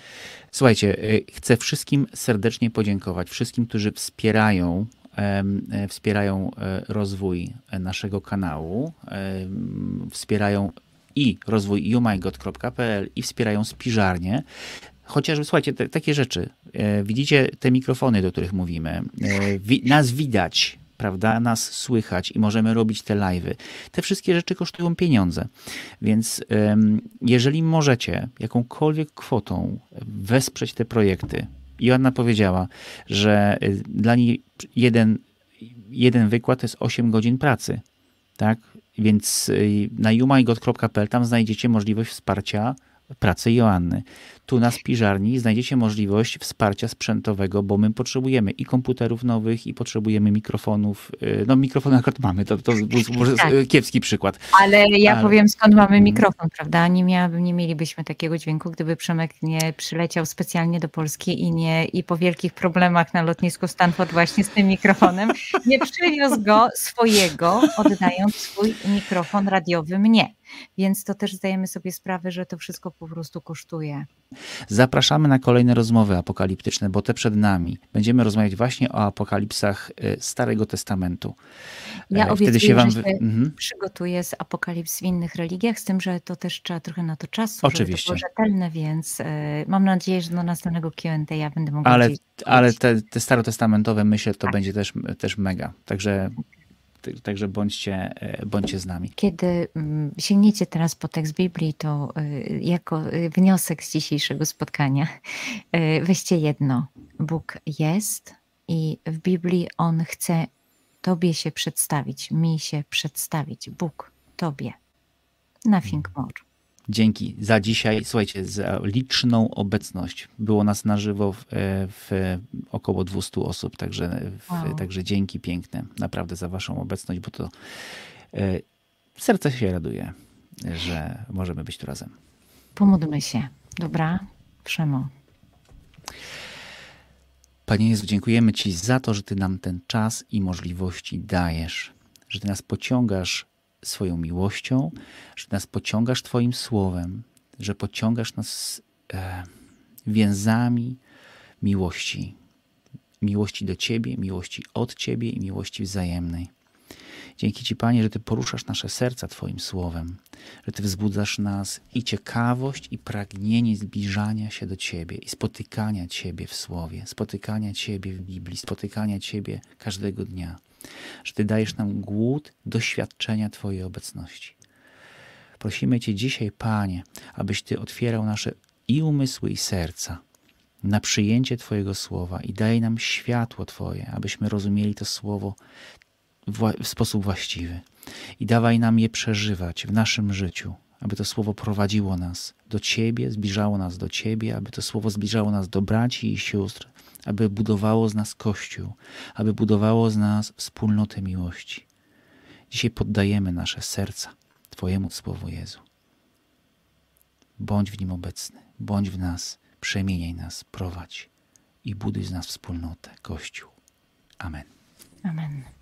Słuchajcie, y, chcę wszystkim serdecznie podziękować, wszystkim, którzy wspierają e, wspierają e, rozwój naszego kanału, wspierają i rozwój youmygod.pl i wspierają spiżarnię. Chociażby, słuchajcie, te, takie rzeczy. E, widzicie te mikrofony, do których mówimy. Nas widać prawda, nas słychać i możemy robić te live'y. Te wszystkie rzeczy kosztują pieniądze. Więc jeżeli możecie jakąkolwiek kwotą wesprzeć te projekty, Joanna powiedziała, że y, dla niej jeden, jeden wykład to jest 8 godzin pracy. Tak? Więc y, na youmigot.pl tam znajdziecie możliwość wsparcia pracy Joanny. Tu na Spiżarni znajdziecie możliwość wsparcia sprzętowego, bo my potrzebujemy i komputerów nowych, i potrzebujemy mikrofonów. Y, no mikrofon akurat mamy, to, to może tak. kiepski przykład. Ale ja Ale... powiem skąd mamy mhm. mikrofon, prawda? Nie, miałabym, nie mielibyśmy takiego dźwięku, gdyby Przemek nie przyleciał specjalnie do Polski i nie i po wielkich problemach na lotnisku Stanford właśnie z tym mikrofonem nie przywiózł go swojego, oddając swój mikrofon radiowy mnie. Więc to też zdajemy sobie sprawę, że to wszystko po prostu kosztuje. Zapraszamy na kolejne rozmowy apokaliptyczne, bo te przed nami. Będziemy rozmawiać właśnie o apokalipsach y, Starego Testamentu. Ja e, Wtedy się wam... że się mhm. przygotuję z apokalips w innych religiach, z tym, że to też trzeba trochę na to czasu, Oczywiście. żeby to było rzetelne, więc y, mam nadzieję, że do następnego Q&A ja będę mogła Ale, ale te, te starotestamentowe myślę, to tak. będzie też, też mega. Także Także bądźcie, e, bądźcie z nami. Kiedy mm, sięgniecie teraz po tekst Biblii, to e, jako e, wniosek z dzisiejszego spotkania weźcie jedno. Bóg jest i w Biblii On chce Tobie się przedstawić, mi się przedstawić. Bóg Tobie. Nothing more. Dzięki za dzisiaj. Słuchajcie, za liczną obecność. Było nas na żywo w, w około 200 osób, także, w, wow. także dzięki piękne naprawdę za Waszą obecność, bo to e, serce się raduje, że możemy być tu razem. Pomódlmy się. Dobra? Przemo. Panie Jezu, dziękujemy Ci za to, że Ty nam ten czas i możliwości dajesz, że Ty nas pociągasz swoją miłością, że nas pociągasz Twoim słowem, że pociągasz nas e, więzami miłości. Miłości do Ciebie, miłości od Ciebie i miłości wzajemnej. Dzięki Ci, Panie, że Ty poruszasz nasze serca Twoim słowem, że Ty wzbudzasz nas i ciekawość, i pragnienie zbliżania się do Ciebie i spotykania Ciebie w słowie, spotykania Ciebie w Biblii, spotykania Ciebie każdego dnia że Ty dajesz nam głód doświadczenia Twojej obecności. Prosimy Cię dzisiaj, Panie, abyś Ty otwierał nasze i umysły, i serca na przyjęcie Twojego słowa i daj nam światło Twoje, abyśmy rozumieli to słowo w sposób właściwy. I dawaj nam je przeżywać w naszym życiu, aby to słowo prowadziło nas do Ciebie, zbliżało nas do Ciebie, aby to słowo zbliżało nas do braci i sióstr, aby budowało z nas Kościół, aby budowało z nas wspólnotę miłości. Dzisiaj poddajemy nasze serca Twojemu Słowu Jezu. Bądź w nim obecny, bądź w nas, przemieniaj nas, prowadź i buduj z nas wspólnotę, Kościół. Amen. Amen.